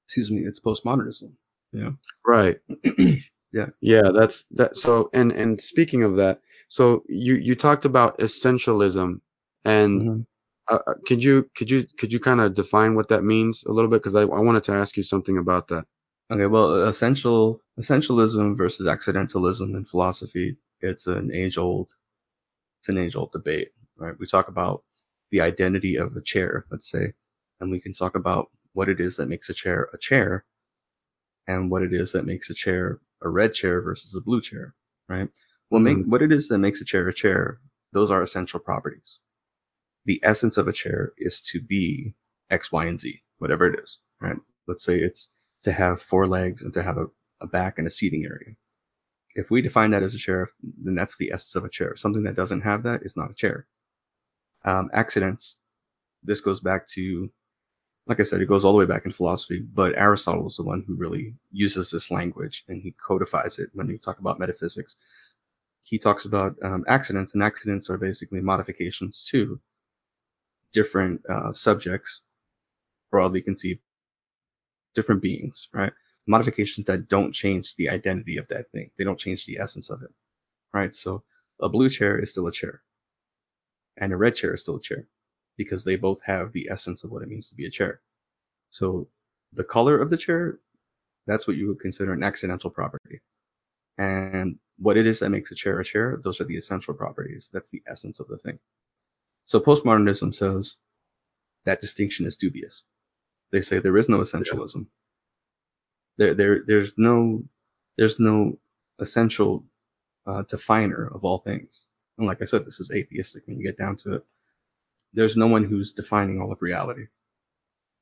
excuse me, it's postmodernism. Yeah. Right. Yeah. Yeah, that's that. So, and and speaking of that, so you you talked about essentialism, and Mhm. uh, uh, could you could you could you kind of define what that means a little bit? Because I I wanted to ask you something about that. Okay, well, essential essentialism versus accidentalism in philosophy, it's an age-old, it's an age-old debate, right? We talk about the identity of a chair, let's say, and we can talk about what it is that makes a chair a chair, and what it is that makes a chair a red chair versus a blue chair, right? Well, make what it is that makes a chair a chair, those are essential properties. The essence of a chair is to be X, Y, and Z, whatever it is, right? Let's say it's to have four legs and to have a, a back and a seating area. If we define that as a chair, then that's the essence of a chair. Something that doesn't have that is not a chair. Um, accidents. This goes back to, like I said, it goes all the way back in philosophy, but Aristotle is the one who really uses this language and he codifies it when we talk about metaphysics. He talks about um, accidents, and accidents are basically modifications to different uh, subjects, broadly conceived, different beings, right? Modifications that don't change the identity of that thing. They don't change the essence of it, right? So a blue chair is still a chair, and a red chair is still a chair, because they both have the essence of what it means to be a chair. So the color of the chair, that's what you would consider an accidental property. And what it is that makes a chair a chair, those are the essential properties. That's the essence of the thing. So postmodernism says that distinction is dubious. They say there is no essentialism. There, there, there's no, there's no essential uh, definer of all things. And like I said, this is atheistic when you get down to it. There's no one who's defining all of reality.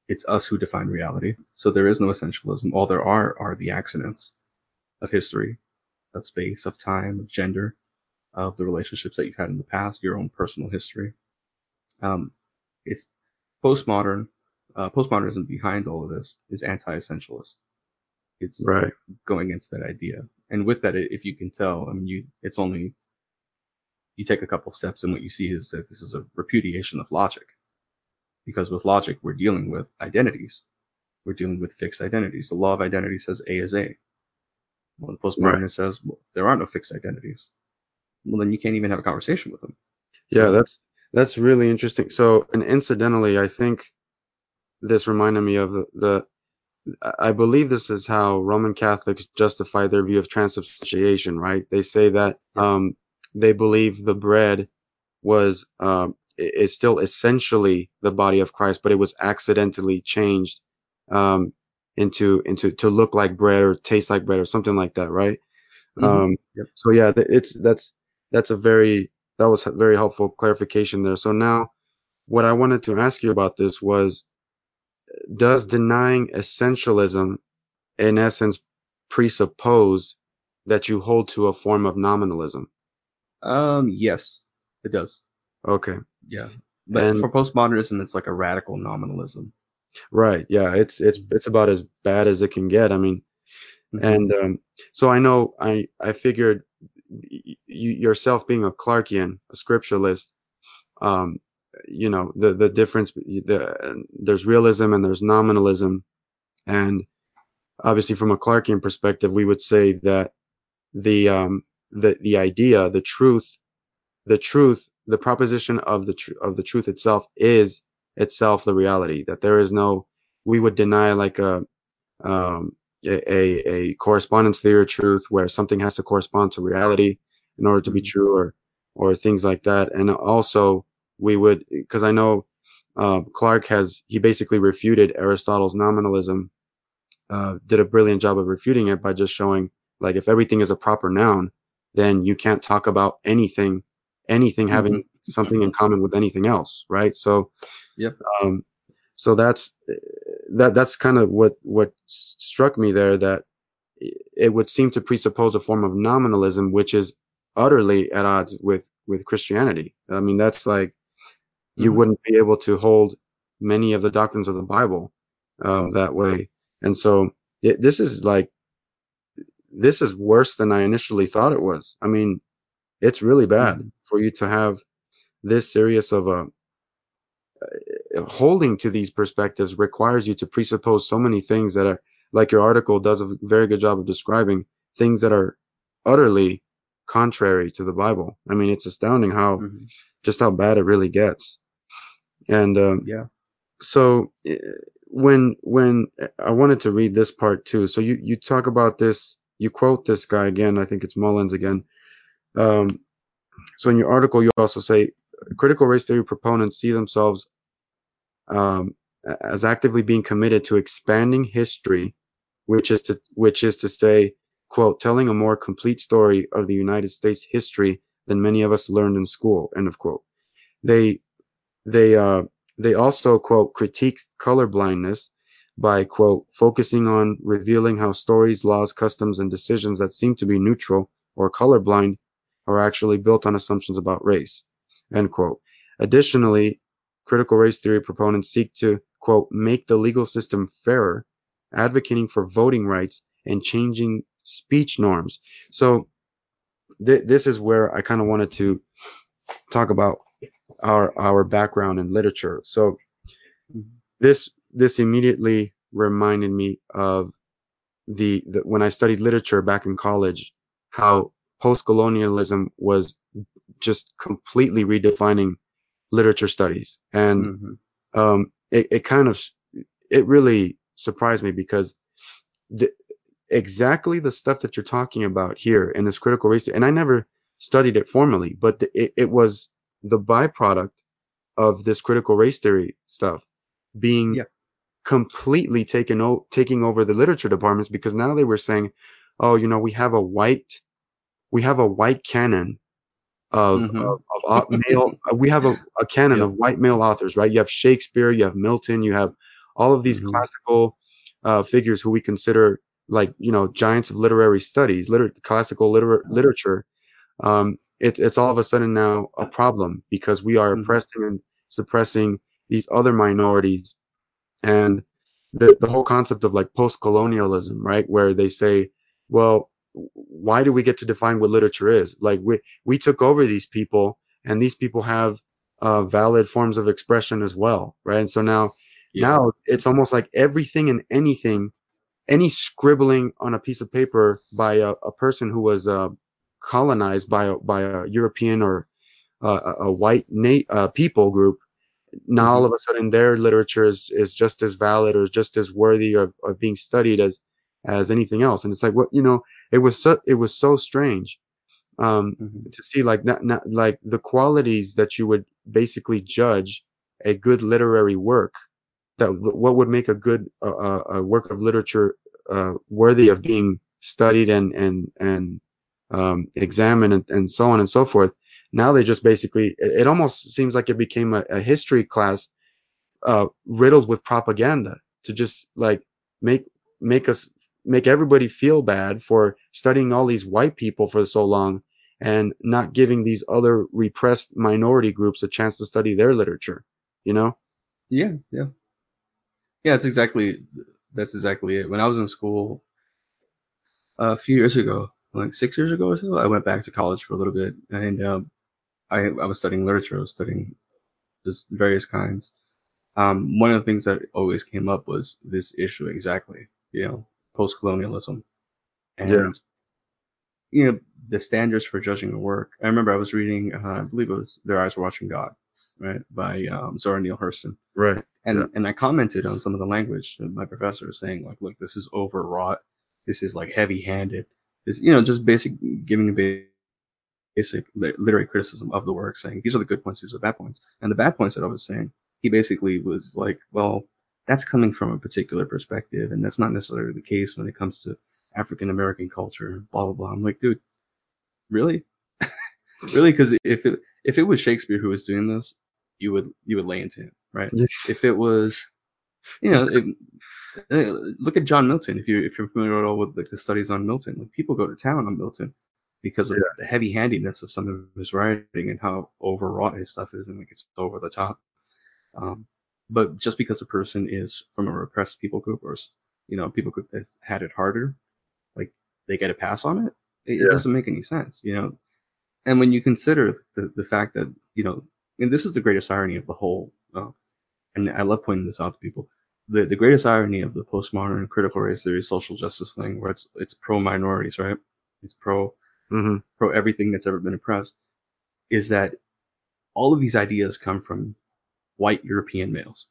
It's us who define reality. So there is no essentialism. All there are are the accidents of history, of space, of time, of gender, of the relationships that you've had in the past, your own personal history. Um, it's postmodern. Uh, postmodernism behind all of this is anti-essentialist. It's Right. going against that idea. And with that, if you can tell, I mean, you, it's only, you take a couple steps and what you see is that this is a repudiation of logic. Because with logic, we're dealing with identities. We're dealing with fixed identities. The law of identity says A is A. Well, the postmodernist says well, there are no fixed identities. Well, then you can't even have a conversation with them. Yeah, that's that's really interesting. So, and incidentally, I think this reminded me of the, the I believe this is how Roman Catholics justify their view of transubstantiation, right? They say that um, they believe the bread was um, is still essentially the body of Christ, but it was accidentally changed um, into into to look like bread or taste like bread or something like that, right? Mhm. Um, Yep. So yeah, it's that's that's a very that was a very helpful clarification there. So now, what I wanted to ask you about this was, does denying essentialism, in essence, presuppose that you hold to a form of nominalism? Um, yes, it does. Okay, Yeah. But And- for postmodernism, it's like a radical nominalism. Right, yeah, it's it's it's about as bad as it can get. I mean, Mhm. and um, so I know I I figured y- you yourself being a Clarkian, a scripturalist, um, you know the the difference the there's realism and there's nominalism, and obviously from a Clarkian perspective, we would say that the um the the idea, the truth, the truth, the proposition of the tr- of the truth itself is itself the reality. That there is no, we would deny like a um a a correspondence theory of truth where something has to correspond to reality in order to be Mhm. true or or things like that. And also we would because I know uh, Clark has he basically refuted Aristotle's nominalism uh, did a brilliant job of refuting it by just showing like if everything is a proper noun, then you can't talk about anything, anything having something in common with anything else, right? So, Yep. Um, so that's that that's kind of what what struck me there that it would seem to presuppose a form of nominalism, which is utterly at odds with with Christianity. I mean, that's like you Mhm. wouldn't be able to hold many of the doctrines of the Bible um, that way. And so it, this is like this is worse than I initially thought it was. I mean, it's really bad Mhm. for you to have this serious of a uh, holding to these perspectives requires you to presuppose so many things that are like your article does a very good job of describing things that are utterly contrary to the Bible. I mean, it's astounding how Mhm. just how bad it really gets. And um, Yeah. so eh, when when I wanted to read this part too. So you you talk about this, you quote this guy again. I think it's Mullins again. Um, so in your article, you also say critical race theory proponents see themselves um, as actively being committed to expanding history, which is to which is to say, quote, telling a more complete story of the United States history than many of us learned in school, end of quote. They they uh, they also quote critique color blindness by quote focusing on revealing how stories, laws, customs, and decisions that seem to be neutral or colorblind are actually built on assumptions about race. End quote. Additionally, critical race theory proponents seek to quote make the legal system fairer, advocating for voting rights and changing speech norms. So th- this is where I kind of wanted to talk about our our background in literature. So this this immediately reminded me of the, the when I studied literature back in college, how post-colonialism was just completely redefining literature studies, and Mhm. um, it, it kind of it really surprised me because the, exactly the stuff that you're talking about here in this critical race, and I never studied it formally, but the, it, it was the byproduct of this critical race theory stuff being Yeah. completely taken o- taking over the literature departments because now they were saying, oh, you know, we have a white we have a white canon of, Mhm. of, of male we have a, a canon Yeah. of white male authors, right? You have Shakespeare, you have Milton, you have all of these Mhm. classical uh, figures who we consider like you know giants of literary studies, liter- classical liter- literature. Um, it's it's all of a sudden now a problem because we are Mhm. oppressing and suppressing these other minorities and the the whole concept of like post-colonialism, right? Where they say, well, why do we get to define what literature is? Like we we took over these people, and these people have uh, valid forms of expression as well, right? And so now Yeah. now it's almost like everything and anything, any scribbling on a piece of paper by a, a person who was uh, colonized by a by a European or uh, a a white na- uh, people group now all of a sudden their literature is, is just as valid or just as worthy of, of being studied as as anything else and it's like what you know it was so it was so strange um, Mhm. to see like not, not like the qualities that you would basically judge a good literary work that what would make a good uh, uh, a work of literature uh, worthy of being studied and and and um, examined and, and so on and so forth now they just basically it, it almost seems like it became a, a history class uh, riddled with propaganda to just like make make us make everybody feel bad for studying all these white people for so long and not giving these other repressed minority groups a chance to study their literature you know Yeah, yeah, yeah. that's exactly that's exactly it. When I was in school a few years ago, like six years ago or so, I went back to college for a little bit, and um, I I was studying literature. I was studying just various kinds. Um, one of the things that always came up was this issue exactly, you know, post-colonialism, and Yeah. you know the standards for judging a work. I remember I was reading, uh, I believe it was Their Eyes Were Watching God, right, by um, Zora Neale Hurston. right And Yeah. and I commented on some of the language that my professor was saying, like, look, this is overwrought. This is like heavy-handed. This, you know, just basic giving a ba- basic literary criticism of the work, saying these are the good points, these are the bad points. And the bad points that I was saying, he basically was like, well, that's coming from a particular perspective, and that's not necessarily the case when it comes to African American culture blah blah blah. I'm like, dude, really, really? Because if it if it was Shakespeare who was doing this, you would you would lay into him, right? If it was, you know, it, uh, look at John Milton. If you if you're familiar at all with like the studies on Milton, like people go to town on Milton because of the heavy handedness of some of his writing and how overwrought his stuff is and like it's over the top. Um, but just because a person is from a repressed people group or you know people group that's had it harder, like they get a pass on it, it, it doesn't make any sense, you know. And when you consider the the fact that you know, and this is the greatest irony of the whole, uh, and I love pointing this out to people. The the greatest irony of the postmodern critical race theory social justice thing, where it's it's pro minorities, right? It's pro hmm pro everything that's ever been oppressed, is that all of these ideas come from white European males.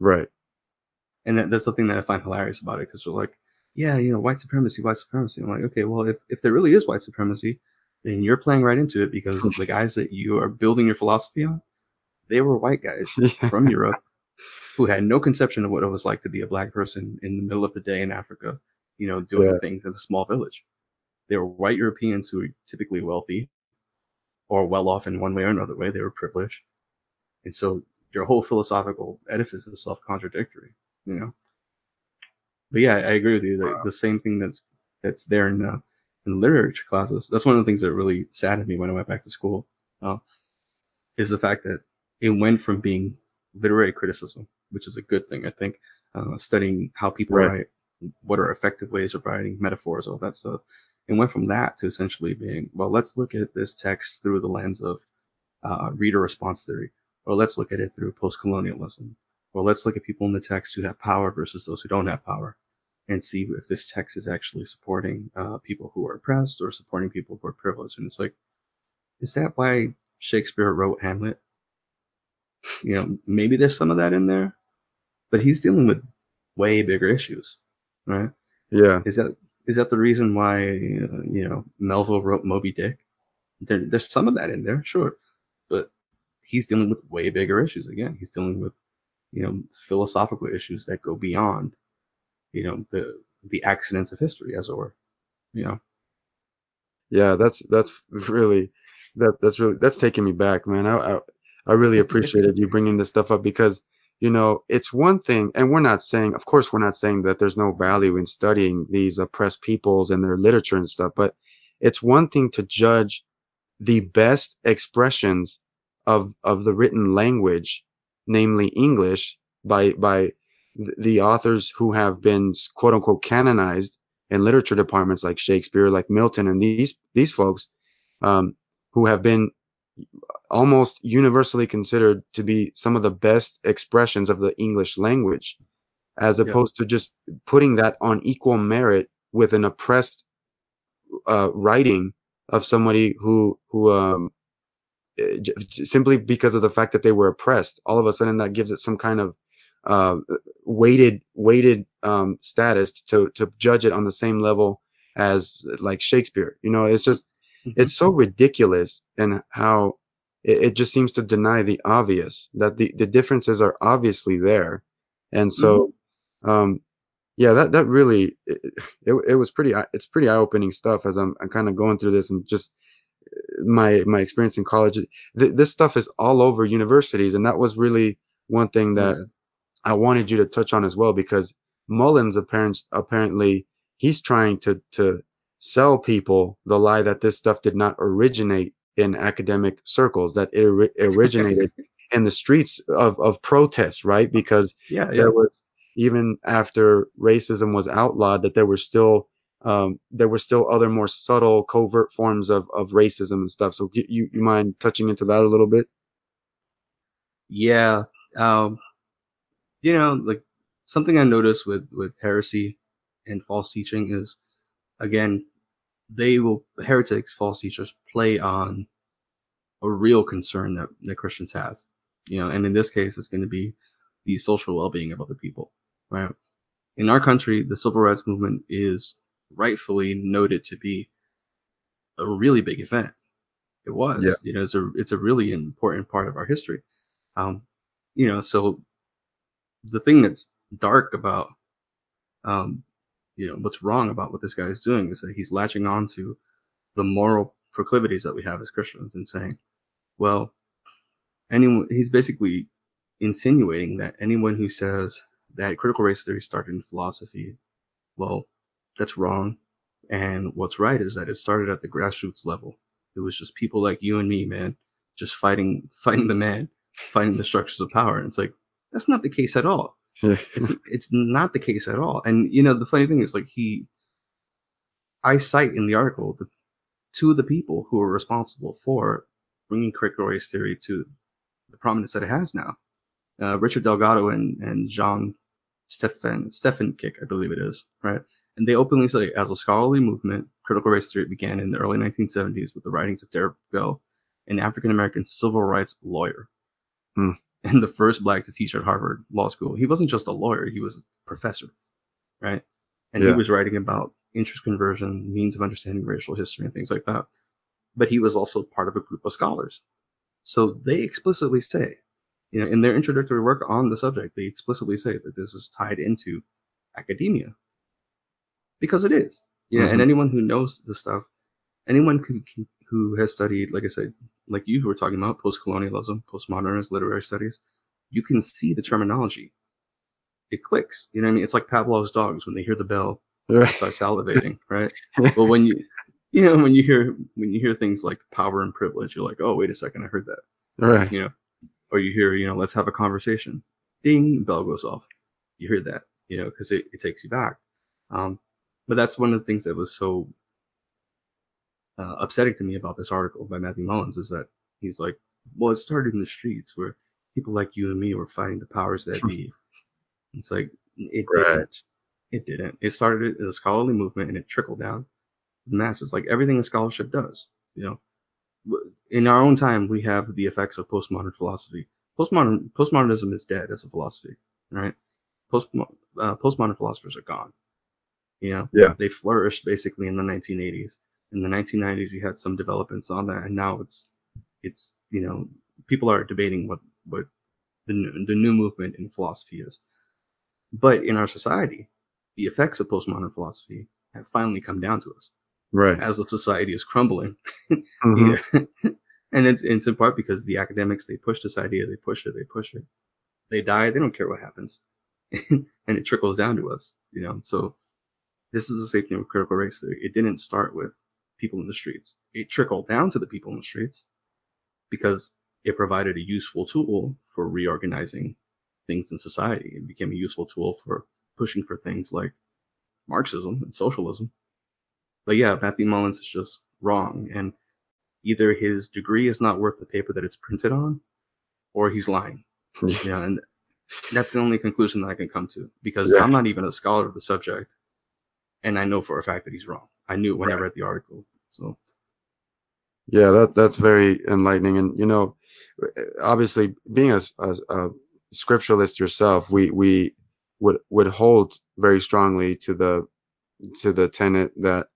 right And that, that's something that I find hilarious about it because they're like, yeah, you know, white supremacy, white supremacy. I'm like, okay, well, if, if there really is white supremacy, then you're playing right into it because the guys that you are building your philosophy on, they were white guys from Europe who had no conception of what it was like to be a black person in the middle of the day in Africa, you know, doing Yeah. things in a small village. They were white Europeans who were typically wealthy or well off in one way or another way. They were privileged. And so their whole philosophical edifice is self contradictory, you know? But yeah, I agree with you. The, the same thing that's that's there in uh, in literature classes. That's one of the things that really saddened me when I went back to school. Uh, is the fact that it went from being literary criticism, which is a good thing, I think, uh, studying how people Right. write, what are effective ways of writing, metaphors, all that stuff. and went from that to essentially being, well, let's look at this text through the lens of uh, reader response theory, or let's look at it through post-colonialism, or let's look at people in the text who have power versus those who don't have power, and see if this text is actually supporting uh, people who are oppressed or supporting people who are privileged. And it's like, is that why Shakespeare wrote Hamlet? You know, maybe there's some of that in there, but he's dealing with way bigger issues, right? yeah Is that is that the reason why uh, you know Melville wrote Moby Dick? There, there's some of that in there, sure, he's dealing with way bigger issues. Again, he's dealing with you know philosophical issues that go beyond you know the the accidents of history, as it were. You know, yeah that's that's really that that's really that's taking me back man i i, I really appreciated you bringing this stuff up because you know it's one thing and we're not saying of course we're not saying that there's no value in studying these oppressed peoples and their literature and stuff but it's one thing to judge the best expressions of of the written language namely english by by the authors who have been quote unquote canonized in literature departments like Shakespeare, like Milton, and these these folks um, who have been almost universally considered to be some of the best expressions of the English language, as Yeah. opposed to just putting that on equal merit with an oppressed uh, writing of somebody who who um, simply because of the fact that they were oppressed, all of a sudden that gives it some kind of uh, weighted weighted um, status to to judge it on the same level as like Shakespeare. You know, it's just Mhm. it's so ridiculous and how it, it just seems to deny the obvious that the, the differences are obviously there. And so, um, yeah, that, that really, it, it, it was pretty, it's pretty eye opening stuff as I'm, I'm kind of going through this and just my, my experience in college. Th- this stuff is all over universities. And that was really one thing that Yeah. I wanted you to touch on as well because Mullins apparent, apparently he's trying to to sell people the lie that this stuff did not originate in academic circles that it originated in the streets of of protest right because yeah, yeah. there was even after racism was outlawed that there were still um, there were still other more subtle covert forms of, of racism and stuff so you, you mind touching into that a little bit Yeah. Um, you know, like something I noticed with with heresy and false teaching is, again, they will heretics, false teachers play on a real concern that, that Christians have. You know, and in this case, it's going to be the social well-being of other people, right? In our country, the civil rights movement is rightfully noted to be a really big event. It was, Yeah. you know, it's a it's a really important part of our history. Um, you know, so the thing that's dark about, um, you know, what's wrong about what this guy is doing is that he's latching on to the moral proclivities that we have as Christians and saying, well, anyone, he's basically insinuating that anyone who says that critical race theory started in philosophy, well, that's wrong. And what's right is that it started at the grassroots level. It was just people like you and me, man, just fighting, fighting the man, fighting the structures of power. And it's like, that's not the case at all. It's, it's not the case at all. And, you know, the funny thing is like he, I cite in the article the two of the people who are responsible for bringing critical race theory to the prominence that it has now. Uh, Richard Delgado and, and John Stefan, Stefancic, I believe it is, right? And they openly say, as a scholarly movement, critical race theory began in the early 1970s with the writings of Derek Bell, an African American civil rights lawyer, Hmm. and the first black to teach at Harvard Law School. He wasn't just a lawyer; he was a professor, right? And Yeah. he was writing about interest convergence, means of understanding racial history, and things like that. But he was also part of a group of scholars. So they explicitly say, you know, in their introductory work on the subject, they explicitly say that this is tied into academia because it is. You know, and anyone who knows the stuff, anyone who can, who has studied, like I said, like you who were talking about post-colonialism, postmodernist literary studies, you can see the terminology. It clicks. You know what I mean? It's like Pavlov's dogs when they hear the bell, they right start salivating, right? But when you, you know, when you hear when you hear things like power and privilege, you're like, oh, wait a second, I heard that right you know, or you hear, you know, let's have a conversation. Ding, bell goes off. You hear that, you know, because it, it takes you back. Um, but that's one of the things that was so uh, upsetting to me about this article by Matthew Mullins is that he's like, well, it started in the streets where people like you and me were fighting the powers that be. It's like, it Right. didn't. It didn't. It started as a scholarly movement and it trickled down the masses, like everything a scholarship does, you know in our own time, we have the effects of postmodern philosophy. Postmodern postmodernism is dead as a philosophy, right? Post uh, postmodern philosophers are gone. You know, Yeah. they flourished basically in the 1980s. In the 1990s, you had some developments on that, and now it's it's you know people are debating what what the new, the new movement in philosophy is. But in our society, the effects of postmodern philosophy have finally come down to us right as the society is crumbling. Mhm. Yeah. and it's, it's in part because the academics, they push this idea, they push it, they push it. They die, they don't care what happens. and it trickles down to us, you know. So this is a thing with critical race theory. It didn't start with people in the streets. It trickled down to the people in the streets because it provided a useful tool for reorganizing things in society. It became a useful tool for pushing for things like Marxism and socialism. But yeah, Matthew Mullins is just wrong. And either his degree is not worth the paper that it's printed on, or he's lying. Hmm. You know, and that's the only conclusion that I can come to because Yeah. I'm not even a scholar of the subject, and I know for a fact that he's wrong. I knew it when I read the article. So Yeah, that that's very enlightening, and you know, obviously, being a, a, a scripturalist yourself, we we would would hold very strongly to the to the tenet that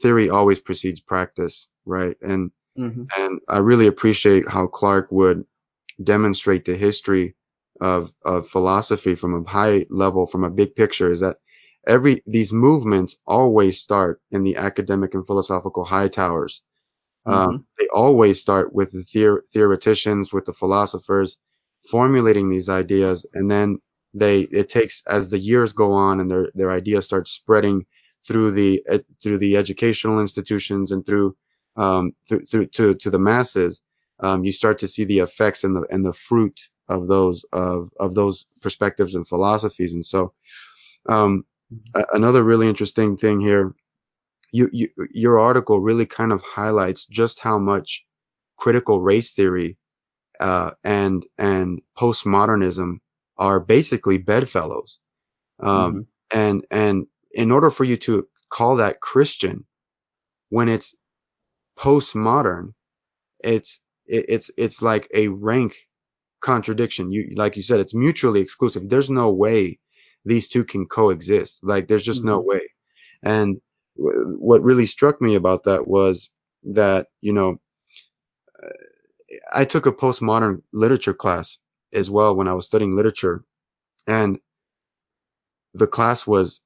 theory always precedes practice, right? And hmm and I really appreciate how Clark would demonstrate the history of of philosophy from a high level, from a big picture. Is that every these movements always start in the academic and philosophical high towers. Um, they always start with the theor- theoreticians, with the philosophers, formulating these ideas, and then they it takes as the years go on and their their ideas start spreading through the ed- through the educational institutions and through um, through, through to to the masses. Um, you start to see the effects and the and the fruit of those of of those perspectives and philosophies. And so, um, another really interesting thing here you, you your article really kind of highlights just how much critical race theory uh, and and postmodernism are basically bedfellows. Um, And and in order for you to call that Christian when it's postmodern, it's it, it's it's like a rank contradiction. You like you said, it's mutually exclusive. There's no way these two can coexist. Like there's just no mm-hmm. way. And w- what really struck me about that was that you know I took a postmodern literature class as well when I was studying literature, and the class was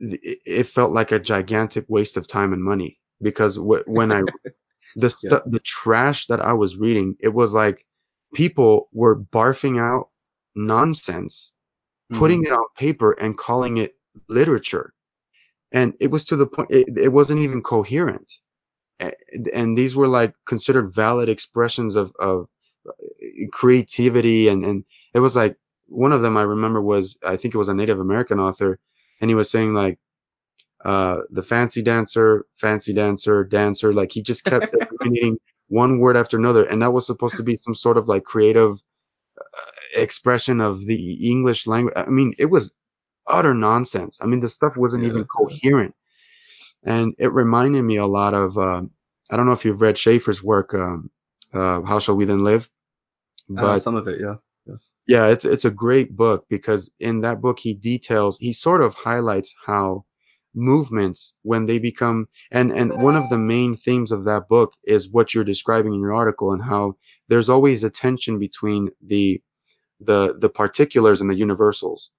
it felt like a gigantic waste of time and money because wh- when I the stu- the trash that I was reading, it was like people were barfing out nonsense, putting it on paper and calling it literature, and it was to the point it, it wasn't even coherent. A- And these were like considered valid expressions of of creativity and and it was like one of them I remember was I think it was a Native American author and he was saying like uh the fancy dancer fancy dancer dancer like he just kept eliminating one word after another and that was supposed to be some sort of like creative expression of the English language. I mean it was utter nonsense. I mean the stuff wasn't Yeah. even coherent. And it reminded me a lot of uh, I don't know if you've read Schaeffer's work um uh How Shall We Then Live? Uh, some of it, yeah. yeah, it's it's a great book because in that book he details he sort of highlights how movements when they become and and one of the main themes of that book is what you're describing in your article and how there's always a tension between the the the particulars and the universals.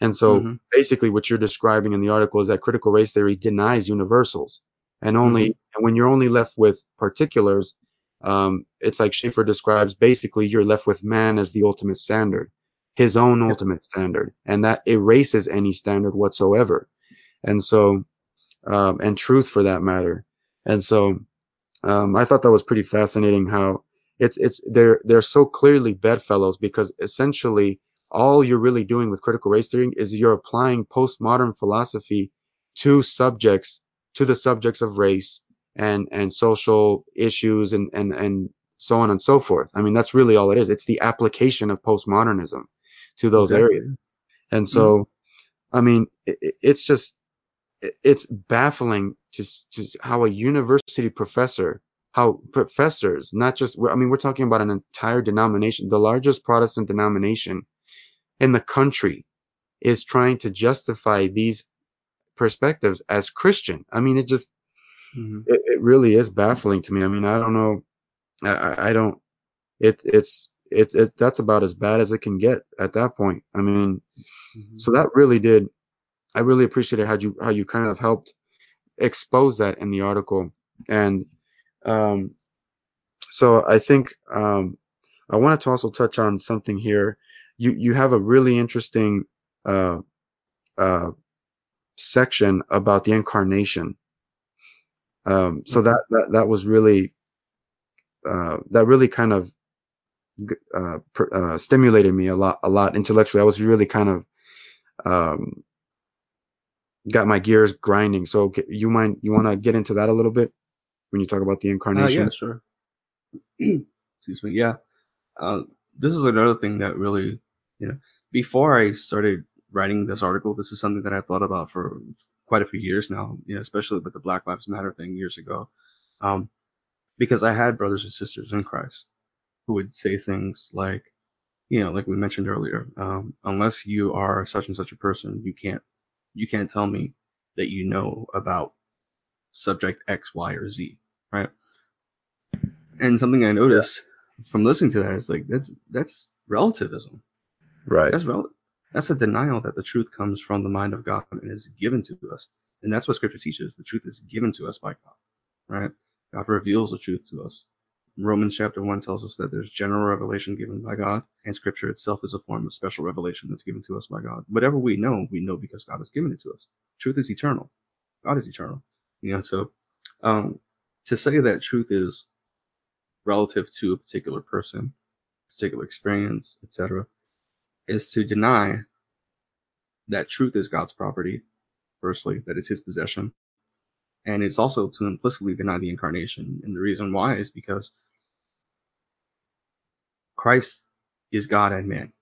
And so Mhm. basically what you're describing in the article is that critical race theory denies universals and only and when you're only left with particulars um, it's like Schaeffer describes basically you're left with man as the ultimate standard, his own ultimate standard, and that erases any standard whatsoever. And so, um, and truth for that matter. And so, um, I thought that was pretty fascinating how it's, it's, they're, they're so clearly bedfellows because essentially all you're really doing with critical race theory is you're applying postmodern philosophy to subjects, to the subjects of race and and social issues and and and so on and so forth. I mean, that's really all it is. It's the application of postmodernism to those Exactly. areas. And so, mm-hmm. I mean, it- it's just it's baffling to to how a university professor, how professors, not just I mean, we're talking about an entire denomination, the largest Protestant denomination in the country, is trying to justify these perspectives as Christian. I mean, it just Mhm. it, it really is baffling to me. I mean, I don't know. I, I- don't. It it's it's it, that's about as bad as it can get at that point. I mean, Mhm. so that really did. I really appreciated how you how you kind of helped expose that in the article, and um, so I think um, I wanted to also touch on something here. You you have a really interesting uh, uh, section about the incarnation. Um, so that, that that was really uh, that really kind of uh, uh, stimulated me a lot a lot intellectually. I was really kind of um, got my gears grinding. So you mind you want to get into that a little bit when you talk about the Uh, incarnation? yeah, sure. Excuse me. Yeah. Uh, this is another thing that really, you know, before I started writing this article, this is something that I thought about for quite a few years now, you know, especially with the Black Lives Matter thing years ago. Um, because I had brothers and sisters in Christ who would say things like, you know, like we mentioned earlier, um, unless you are such and such a person, you can't, you can't tell me that you know about subject X, Y, or Z, right? And something I noticed from listening to that is like that's that's relativism. Right. That's rel- that's a denial that the truth comes from the mind of God and is given to us. And that's what scripture teaches. The truth is given to us by God. Right? God reveals the truth to us. Romans chapter 1 tells us that there's general revelation given by God, and scripture itself is a form of special revelation that's given to us by God. Whatever we know, we know because God has given it to us. Truth is eternal. God is eternal. You know, so um, to say that truth is relative to a particular person, particular experience, etc., is to deny that truth is God's property, firstly, that it's his possession. And it's also to implicitly deny the incarnation. And the reason why is because Christ is God and man.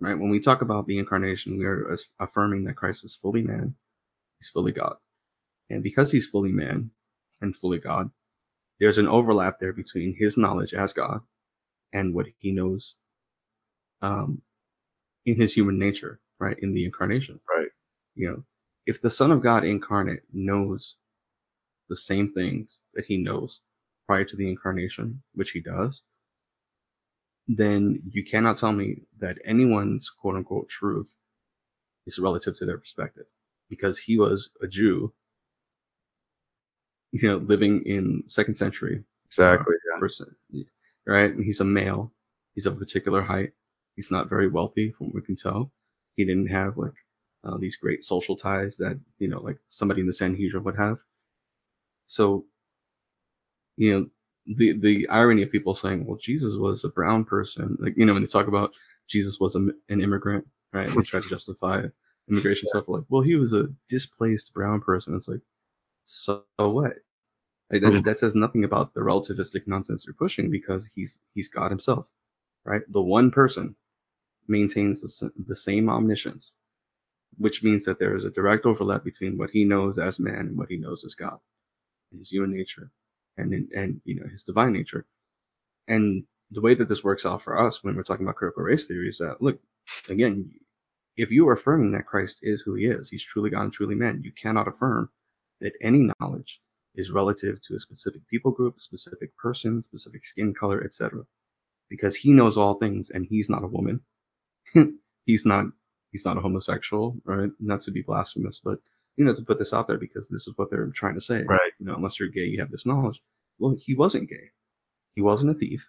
Right? When we talk about the incarnation, we are affirming that Christ is fully man, he's fully God. And because he's fully man and fully God, there's an overlap there between his knowledge as God and what he knows um, in his human nature, right? In the incarnation. Right. You know, if the Son of God incarnate knows the same things that he knows prior to the incarnation, which he does, then you cannot tell me that anyone's quote unquote truth is relative to their perspective. Because he was a Jew, you know, living in second century. Exactly. Uh, person, right? And he's a male. He's of a particular height. He's not very wealthy, from what we can tell. He didn't have like uh, these great social ties that you know, like somebody in the Sanhedrin would have. So, you know, the the irony of people saying, "Well, Jesus was a brown person," like you know, when they talk about Jesus was a, an immigrant, right? And they try to justify immigration stuff like, "Well, he was a displaced brown person." It's like, so what? Like that, hmm. that says nothing about the relativistic nonsense you're pushing because he's he's God himself, right? The one person maintains the, the same omniscience, which means that there is a direct overlap between what he knows as man and what he knows as God, his human nature, and and you know his divine nature. And the way that this works out for us when we're talking about critical race theory is that look, again, if you are affirming that Christ is who he is, he's truly God and truly man, you cannot affirm that any knowledge is relative to a specific people group, specific person, specific skin color, etc. Because he knows all things and he's not a woman. he's not he's not a homosexual, right? Not to be blasphemous, but you know, to put this out there because this is what they're trying to say. Right. You know, unless you're gay, you have this knowledge. Well, he wasn't gay. He wasn't a thief.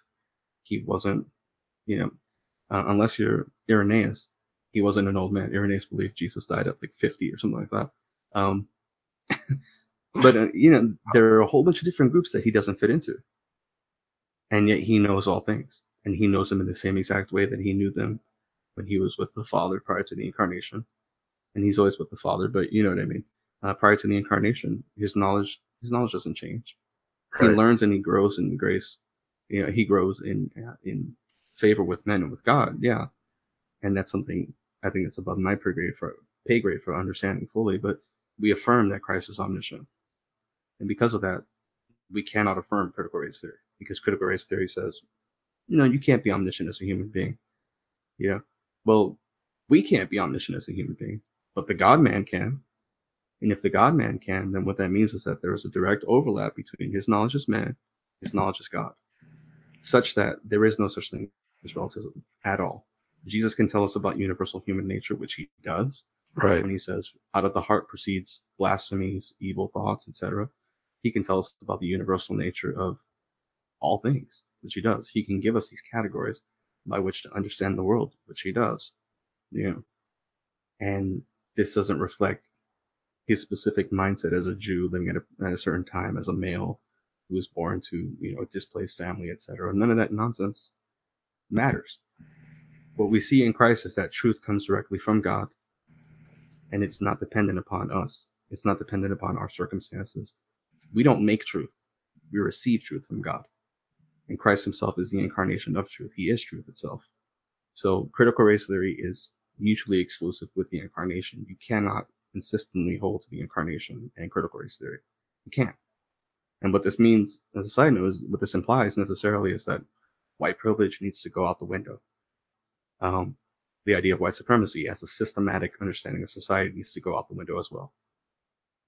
He wasn't, you know, uh, unless you're Irenaeus, he wasn't an old man. Irenaeus believed Jesus died at like 50 or something like that. Um, but uh, you know, there are a whole bunch of different groups that he doesn't fit into, and yet he knows all things, and he knows them in the same exact way that he knew them when he was with the Father prior to the incarnation, and he's always with the Father. But you know what I mean. Uh, prior to the incarnation, his knowledge his knowledge doesn't change. He learns and he grows in grace. You know, he grows in uh, in favor with men and with God. Yeah, and that's something I think that's above my pay grade for pay grade for understanding fully. But we affirm that Christ is omniscient, and because of that, we cannot affirm critical race theory because critical race theory says, you know, you can't be omniscient as a human being. You know, well, we can't be omniscient as a human being, but the God man can. And if the God man can, then what that means is that there is a direct overlap between his knowledge as man, his knowledge as God, such that there is no such thing as relativism at all. Jesus can tell us about universal human nature, which he does, Right. when he says, out of the heart proceeds blasphemies, evil thoughts, etc. He can tell us about the universal nature of all things, which he does. He can give us these categories by which to understand the world, which he does. You know, and this doesn't reflect his specific mindset as a Jew living at a, at a certain time as a male who was born to, you know, a displaced family, etc. None of that nonsense matters. What we see in Christ is that truth comes directly from God, and it's not dependent upon us. It's not dependent upon our circumstances. We don't make truth. We receive truth from God. And Christ himself is the incarnation of truth. He is truth itself. So critical race theory is mutually exclusive with the incarnation. You cannot consistently hold to the incarnation and critical race theory. You can't. And what this means, as a side note, is what this implies necessarily is that white privilege needs to go out the window. Um, the idea of white supremacy as a systematic understanding of society needs to go out the window as well.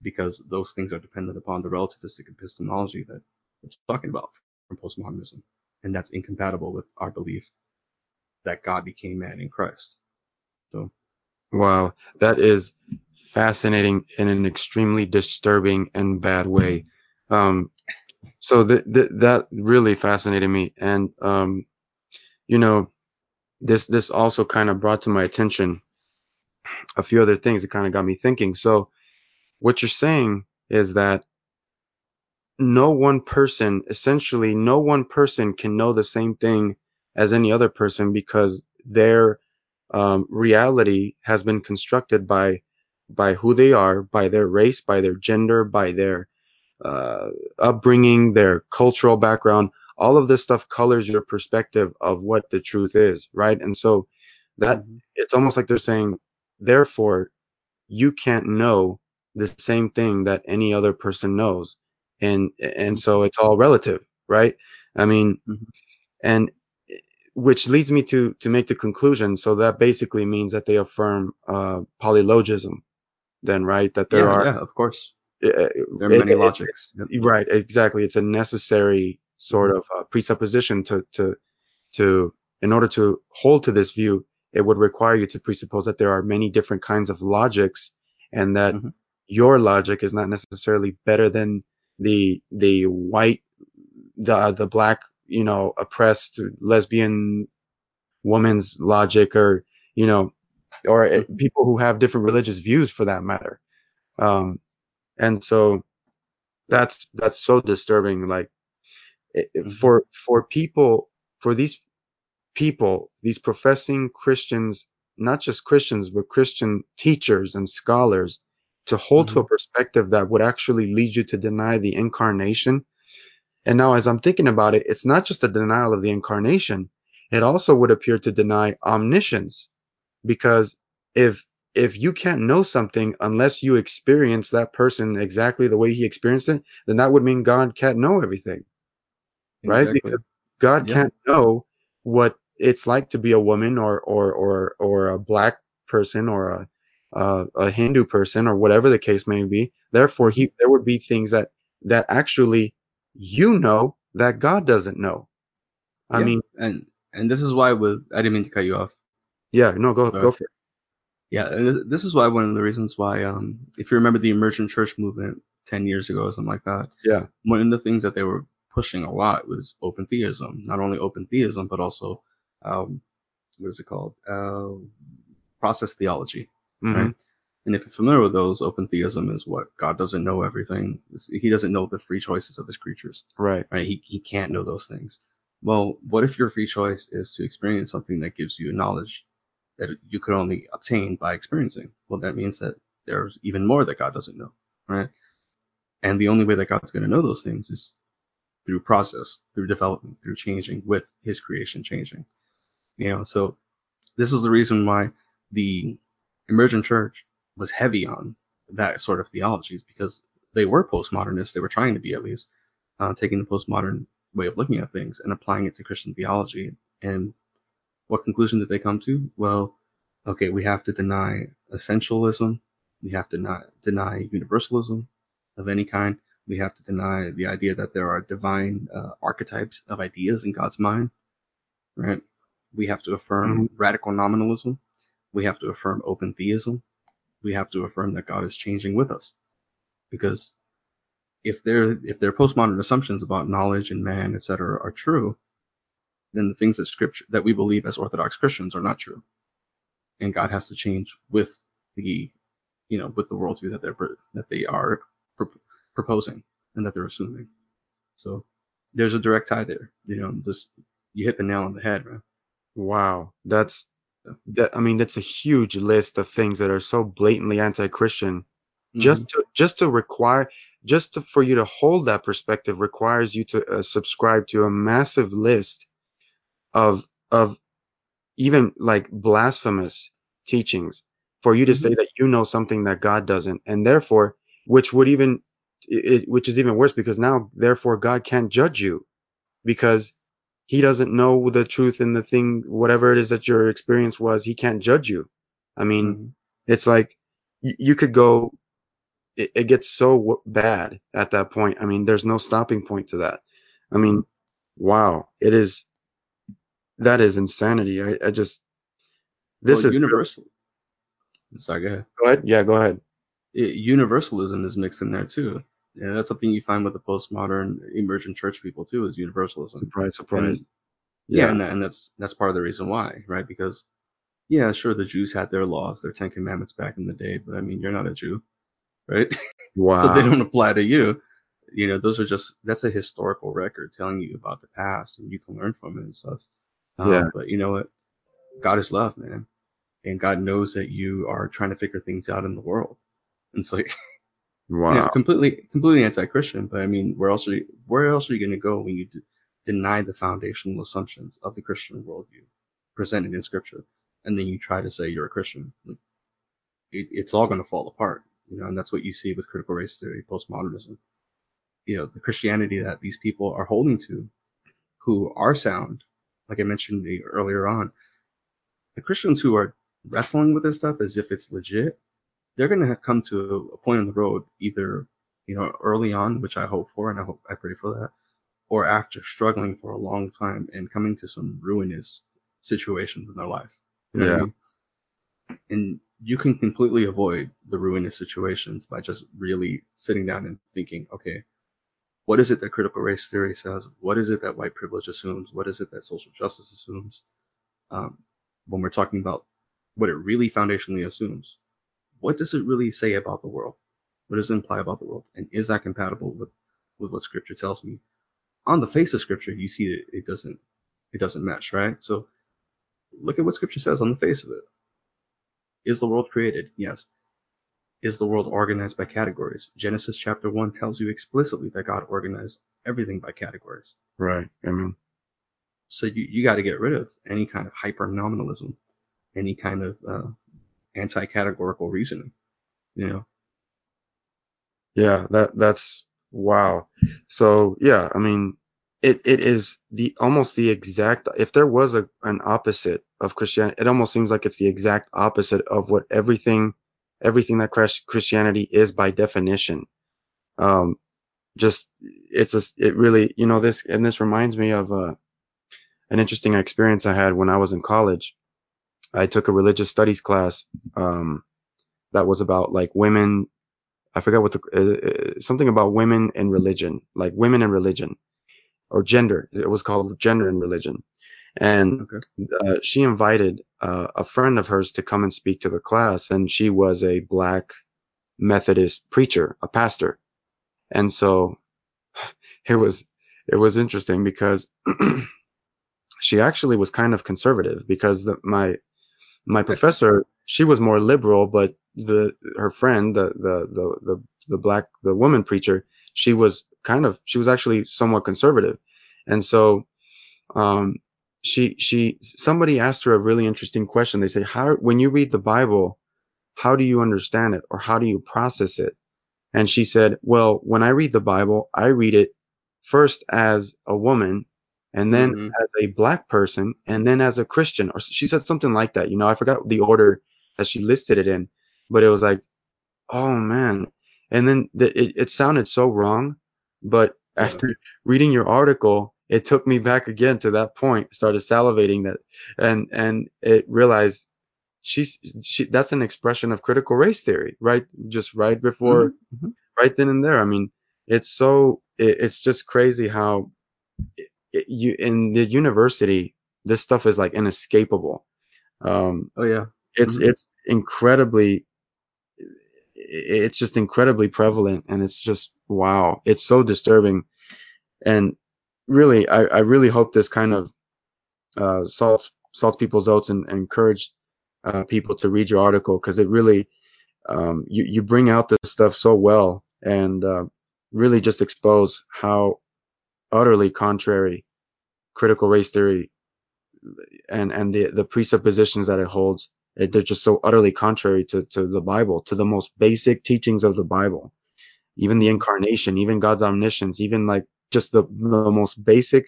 because those things are dependent upon the relativistic epistemology that we're talking about from postmodernism. And that's incompatible with our belief that God became man in Christ. So, Wow, that is fascinating in an extremely disturbing and bad way. Um, so th- th- that really fascinated me, and um, you know, this this also kind of brought to my attention a few other things that kind of got me thinking. So, what you're saying is that no one person, essentially, no one person can know the same thing as any other person because their um, reality has been constructed by by who they are, by their race, by their gender, by their uh, upbringing, their cultural background. All of this stuff colors your perspective of what the truth is, right? And so that Mhm. it's almost like they're saying, therefore, you can't know the same thing that any other person knows, and and so it's all relative, right? I mean, Mhm. and which leads me to to make the conclusion. So that basically means that they affirm uh, polylogism, then, right? That there yeah, are yeah, of course. uh, There are many it- logics. Yep. Right, exactly. It's a necessary sort of uh, presupposition to to to in order to hold to this view, it would require you to presuppose that there are many different kinds of logics, and that Mhm. your logic is not necessarily better than the the white, the the black, you know, oppressed lesbian woman's logic, or you know, or uh, Mhm. people who have different religious views for that matter. Um, and so that's that's so disturbing like it, it- Mhm. for for people for these people these professing christians not just christians but christian teachers and scholars to hold to a mm-hmm. perspective that would actually lead you to deny the incarnation. And now as i'm thinking about it it's not just a denial of the incarnation it also would appear to deny omniscience. Because if if you can't know something unless you experience that person exactly the way he experienced it then that would mean god can't know everything right? Exactly. Because God Yeah. can't know what it's like to be a woman or or or or a black person or a uh, a Hindu person or whatever the case may be. Therefore, he there would be things that that actually you know that God doesn't know. I Yeah. mean, and and this is why with I didn't mean to cut you off. yeah, no, go go for it. Yeah, this, this is why one of the reasons why um if you remember the emergent church movement ten years ago or something like that, Yeah, one of the things that they were pushing a lot was open theism. Not only open theism, but also um what is it called? Uh, process theology. hmm Right. And if you're familiar with those, open theism is what God doesn't know everything. He doesn't know the free choices of his creatures. right, right? He, he can't know those things. Well, what if your free choice is to experience something that gives you knowledge that you could only obtain by experiencing? Well, that means that there's even more that God doesn't know, right? And the only way that God's going to know those things is through process, through development, through changing with his creation changing. You know, so this is the reason why the emergent church was heavy on that sort of theologies because they were postmodernists. They were trying to be at least uh, taking the postmodern way of looking at things and applying it to Christian theology. And what conclusion did they come to? Well, okay, we have to deny essentialism. We have to not deny universalism of any kind. We have to deny the idea that there are divine uh, archetypes of ideas in God's mind, right? We have to affirm radical nominalism. We have to affirm open theism. We have to affirm that God is changing with us. Because if their if their postmodern assumptions about knowledge and man, etc., are true, then the things that scripture that we believe as Orthodox Christians are not true, and God has to change with the, you know, with the worldview that they're that they are proposing and that they're assuming. So there's a direct tie there. You know, just you hit the nail on the head, man. wow, that's that. I mean, that's a huge list of things that are so blatantly anti-Christian just to just to require just to, for you to hold that perspective requires you to uh, subscribe to a massive list of of even like blasphemous teachings for you to say that you know something that God doesn't and therefore which would even it, which is even worse because now therefore God can't judge you because he doesn't know the truth in the thing whatever it is that your experience was he can't judge you i mean Mhm. it's like y- you could go it, it gets so w- bad at that point. I mean, there's no stopping point to that. I mean, wow, it is that is insanity. I, I just this well, is universal. Sorry, go ahead. Go ahead. Yeah, go ahead. It, universalism is mixed in there too. Yeah, that's something you find with the postmodern emergent church people too, is universalism. Surprise, surprise. And, yeah, and, and that's that's part of the reason why, right? Because yeah, sure, the Jews had their laws, their Ten Commandments back in the day, but I mean, you're not a Jew, right? Wow. so they don't apply to you. You know, those are just that's a historical record telling you about the past, and you can learn from it and stuff. Um, Yeah. But you know what? God is love, man, and God knows that you are trying to figure things out in the world. And like, wow. yeah, completely, completely anti-Christian. But I mean, where else are you, where else are you going to go when you d- deny the foundational assumptions of the Christian worldview presented in Scripture, and then you try to say you're a Christian? Like, it, it's all going to fall apart, you know. And that's what you see with critical race theory, postmodernism. You know, the Christianity that these people are holding to, who are sound, like I mentioned earlier on, the Christians who are wrestling with this stuff as if it's legit, they're going to come to a point on the road, either, you know, early on, which I hope for and I hope I pray for that, or after struggling for a long time and coming to some ruinous situations in their life. You know what I Yeah. mean? And you can completely avoid the ruinous situations by just really sitting down and thinking, okay, what is it that critical race theory says? What is it that white privilege assumes? What is it that social justice assumes? Um, when we're talking about what it really foundationally assumes, what does it really say about the world? What does it imply about the world? And is that compatible with, with what scripture tells me? On the face of scripture, you see that it doesn't, it doesn't match, right? So look at what scripture says on the face of it. Is the world created? Yes. Is the world organized by categories? Genesis chapter 1 tells you explicitly that God organized everything by categories. Right. I mean, So you, you got to get rid of any kind of hyper nominalism, any kind of uh, anti categorical reasoning. You know, yeah, that that's wow. So yeah, I mean, it it is the almost the exact. If there was a an opposite of Christianity, it almost seems like it's the exact opposite of what everything everything that Christ- Christianity is by definition. Um, just it's just it really you know this and this reminds me of uh, an interesting experience I had when I was in college. I took a religious studies class um, that was about like women. I forgot what the uh, uh, something about women and religion, like women and religion, or gender. It was called gender and religion. And Okay. uh, she invited uh, a friend of hers to come and speak to the class, and she was a black Methodist preacher, a pastor. And so it was it was interesting because she actually was kind of conservative because the, my my professor she was more liberal, but the her friend the the the the, the black the woman preacher she was kind of she was actually somewhat conservative, and so um she she somebody asked her a really interesting question. They say how when you read the Bible, how do you understand it or how do you process it? And she said, well, when I read the Bible, I read it first as a woman and then Mhm. as a black person and then as a Christian or she said something like that. You know, I forgot the order that she listed it in, but it was like, oh man. And then the, it, it sounded so wrong, but after reading your article, it took me back again to that point, started salivating that and, and it realized she's, she, that's an expression of critical race theory, right? Just right before, Mhm. right then and there. I mean, it's so, it, it's just crazy how you, in the university, this stuff is like inescapable. Um, Oh yeah. it's, Mhm. it's incredibly, it's just incredibly prevalent and it's just, wow. It's so disturbing. And really, I, I really hope this kind of, uh, salts, salts people's oats and, and encourage, uh, people to read your article because it really, um, you, you bring out this stuff so well and, uh, really just expose how utterly contrary critical race theory and, and the, the presuppositions that it holds. It, they're just so utterly contrary to, to the Bible, to the most basic teachings of the Bible, even the incarnation, even God's omniscience, even like just the, the most basic,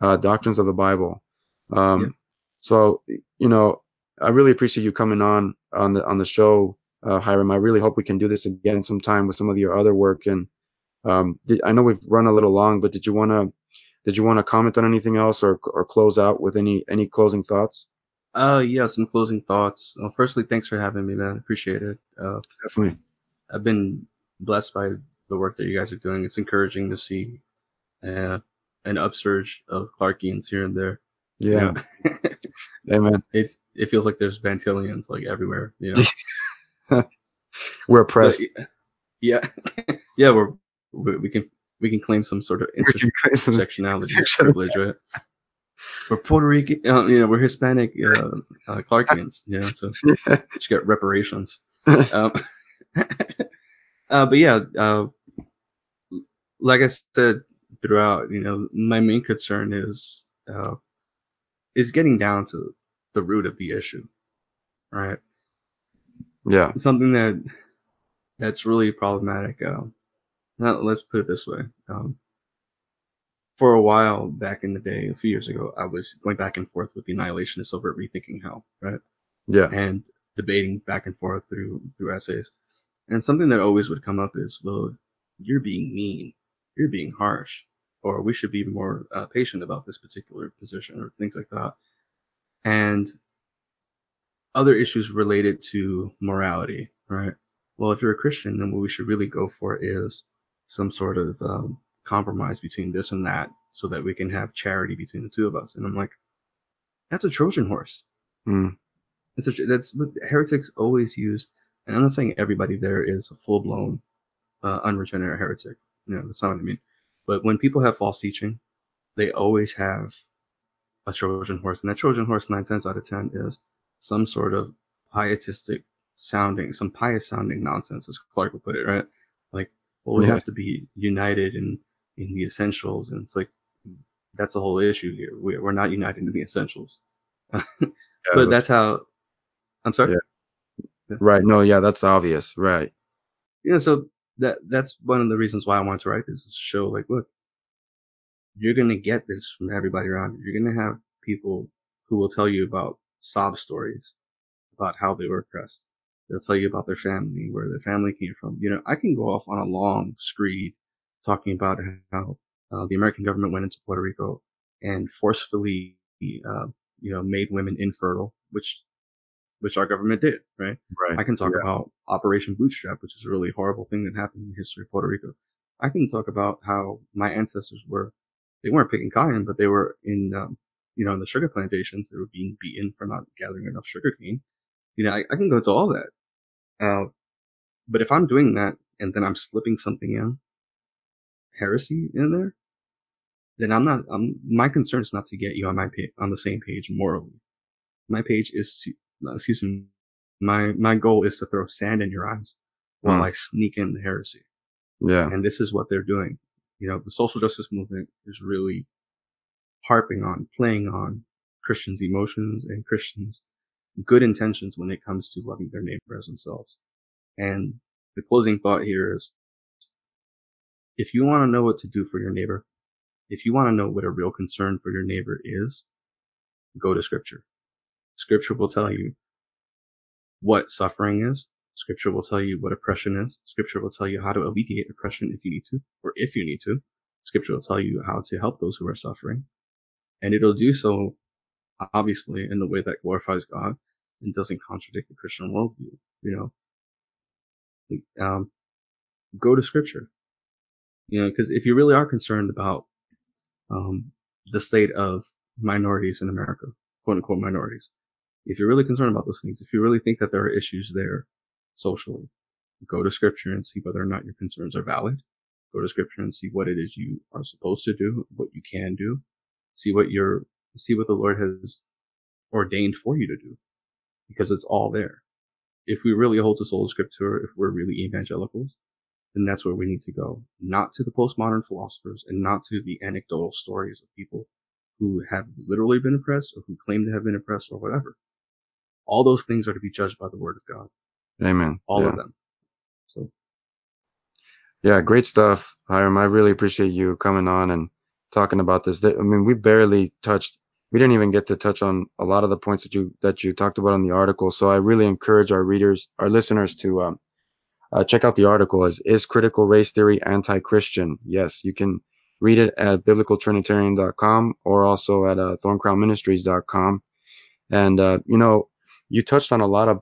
uh, doctrines of the Bible. Um, Yeah. so, you know, I really appreciate you coming on, on the, on the show, uh, Hiram. I really hope we can do this again sometime with some of your other work. And um, did, I know we've run a little long, but did you want to did you want to comment on anything else or or close out with any any closing thoughts? Uh, yeah, some closing thoughts. Well, firstly, thanks for having me, man. Appreciate it. Uh, Definitely. I've been blessed by the work that you guys are doing. It's encouraging to see uh, an upsurge of Clarkians here and there. you Yeah. know? Amen. it's it feels like there's Vantillians like everywhere. You know. We're But, oppressed. yeah, yeah, we're we, we can we can claim some sort of intersectionality privilege, right? We're Puerto Rican, uh, you know, we're Hispanic uh, uh, Clarkians, you know, so just get reparations. Um, uh, but yeah, uh, like I said throughout, you know, my main concern is uh, is getting down to the root of the issue, right? yeah. something that that's really problematic. Um, now, let's put it this way. Um, for a while back in the day, a few years ago, I was going back and forth with the annihilationists over at Rethinking Hell, right? Yeah. And debating back and forth through through essays. And something that always would come up is, well, you're being mean, you're being harsh, or we should be more uh, patient about this particular position, or things like that. And other issues related to morality, right? Well, if you're a Christian, then what we should really go for is some sort of um, compromise between this and that so that we can have charity between the two of us. And I'm like, that's a Trojan horse. Mm. It's a, that's what heretics always use. And I'm not saying everybody there is a full blown uh, unregenerate heretic. You know, that's not what I mean. But when people have false teaching, they always have a Trojan horse. And that Trojan horse, nine times out of ten, is some sort of pietistic sounding, some pious sounding nonsense, as Clark would put it, right? Well, we have to be united in, in the essentials. And it's like, that's the whole issue here. We, we're not united in the essentials. Yeah, but that's how, I'm sorry? Yeah. right. No, yeah, that's obvious. Right. yeah, so that that's one of the reasons why I want to write this is show like, look, you're gonna get this from everybody around you. You're gonna have people who will tell you about sob stories about how they were oppressed. They'll tell you about their family, where their family came from. You know, I can go off on a long screed talking about how uh, the American government went into Puerto Rico and forcefully, uh, you know, made women infertile, which which our government did, right? Right. I can talk Yeah. about Operation Bootstrap, which is a really horrible thing that happened in the history of Puerto Rico. I can talk about how my ancestors were, they weren't picking cotton, but they were in, um, you know, in the sugar plantations. They were being beaten for not gathering enough sugar cane. You know, I, I can go to all that. Uh, but if I'm doing that and then I'm slipping something in, heresy in there, then I'm not, I'm, my concern is not to get you on my page, on the same page morally. My page is to, uh, excuse me, my, my goal is to throw sand in your eyes while Hmm. I sneak in the heresy. Yeah. And this is what they're doing. You know, the social justice movement is really harping on, playing on Christians' emotions and Christians' good intentions when it comes to loving their neighbor as themselves. And the closing thought here is, if you want to know what to do for your neighbor, if you want to know what a real concern for your neighbor is, go to scripture. Scripture will tell you what suffering is. Scripture will tell you what oppression is. Scripture will tell you how to alleviate oppression if you need to, or if you need to. Scripture will tell you how to help those who are suffering. And it'll do so, obviously, in the way that glorifies God and doesn't contradict the Christian worldview. You know, um, go to scripture. You know, because if you really are concerned about um, the state of minorities in America, quote unquote minorities, if you're really concerned about those things, if you really think that there are issues there socially, go to scripture and see whether or not your concerns are valid. Go to scripture and see what it is you are supposed to do, what you can do. See what your, see what the Lord has ordained for you to do. Because it's all there. If we really hold to sola scriptura, if we're really evangelicals, then that's where we need to go. Not to the postmodern philosophers and not to the anecdotal stories of people who have literally been oppressed or who claim to have been oppressed or whatever. All those things are to be judged by the word of God. Amen. All yeah. of them. So Yeah, great stuff, Hiram. I really appreciate you coming on and talking about this. I mean, we barely touched we didn't even get to touch on a lot of the points that you that you talked about in the article. So I really encourage our readers, our listeners, to um, uh, check out the article. Is is critical race theory anti-Christian? Yes, you can read it at biblicaltrinitarian.com or also at uh, thorncrownministries.com. And uh, you know, you touched on a lot of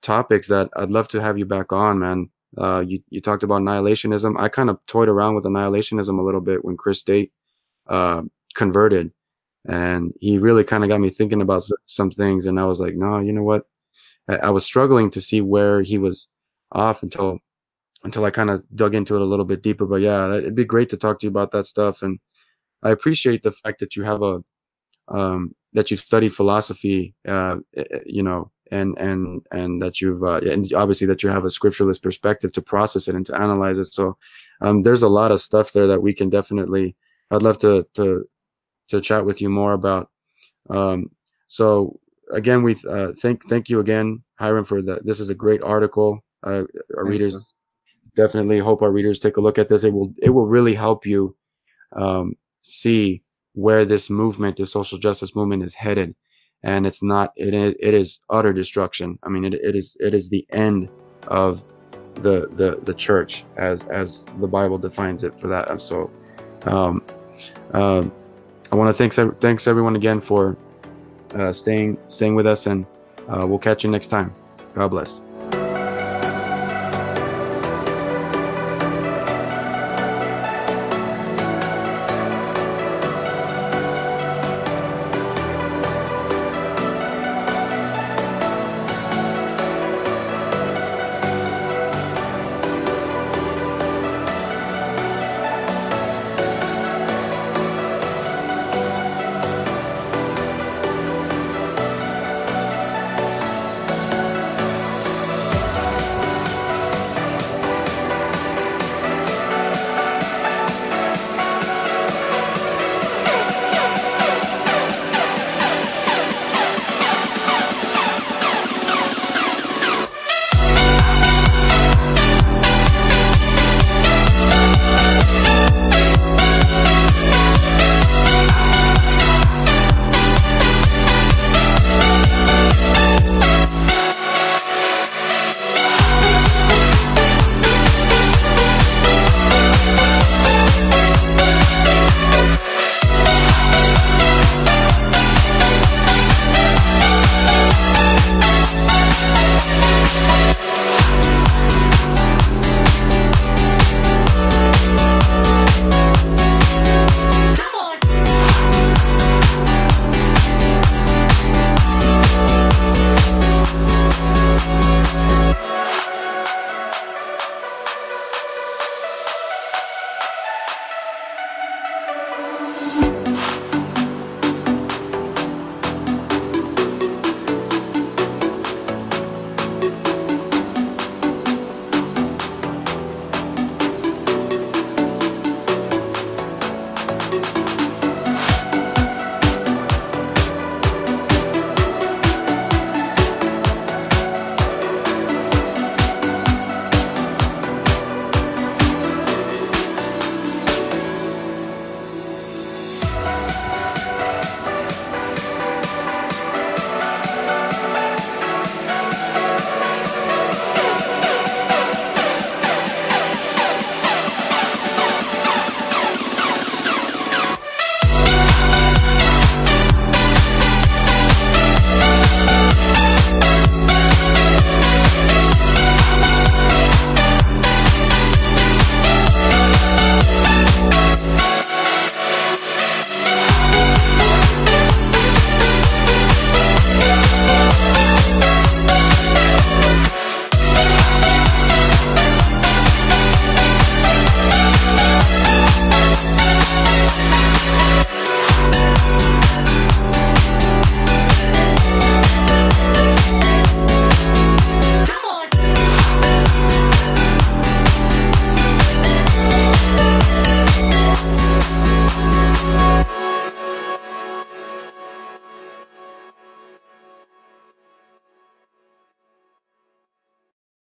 topics that I'd love to have you back on, man. Uh, you you talked about annihilationism. I kind of toyed around with annihilationism a little bit when Chris Date uh, converted and he really kind of got me thinking about some things and i was like no you know what? I, I was struggling to see where he was off until until i kind of dug into it a little bit deeper but yeah it'd be great to talk to you about that stuff and i appreciate the fact that you have a um, that you've studied philosophy uh, eh, eh, you know and and and that you've uh, and obviously that you have a scripturalist perspective to process it and to analyze it so um, there's a lot of stuff there that we can definitely i'd love to to to chat with you more about. Um, so again, we uh, thank thank you again, Hiram, for that. This is a great article. Uh, our Thanks, readers man. definitely hope our readers take a look at this. It will it will really help you um, see where this movement, this social justice movement, is headed. And it's not it is, it is utter destruction. I mean, it, it is it is the end of the the the church as as the Bible defines it for that. So, um, um, I want to thanks thanks everyone again for uh, staying staying with us, and uh, we'll catch you next time. God bless.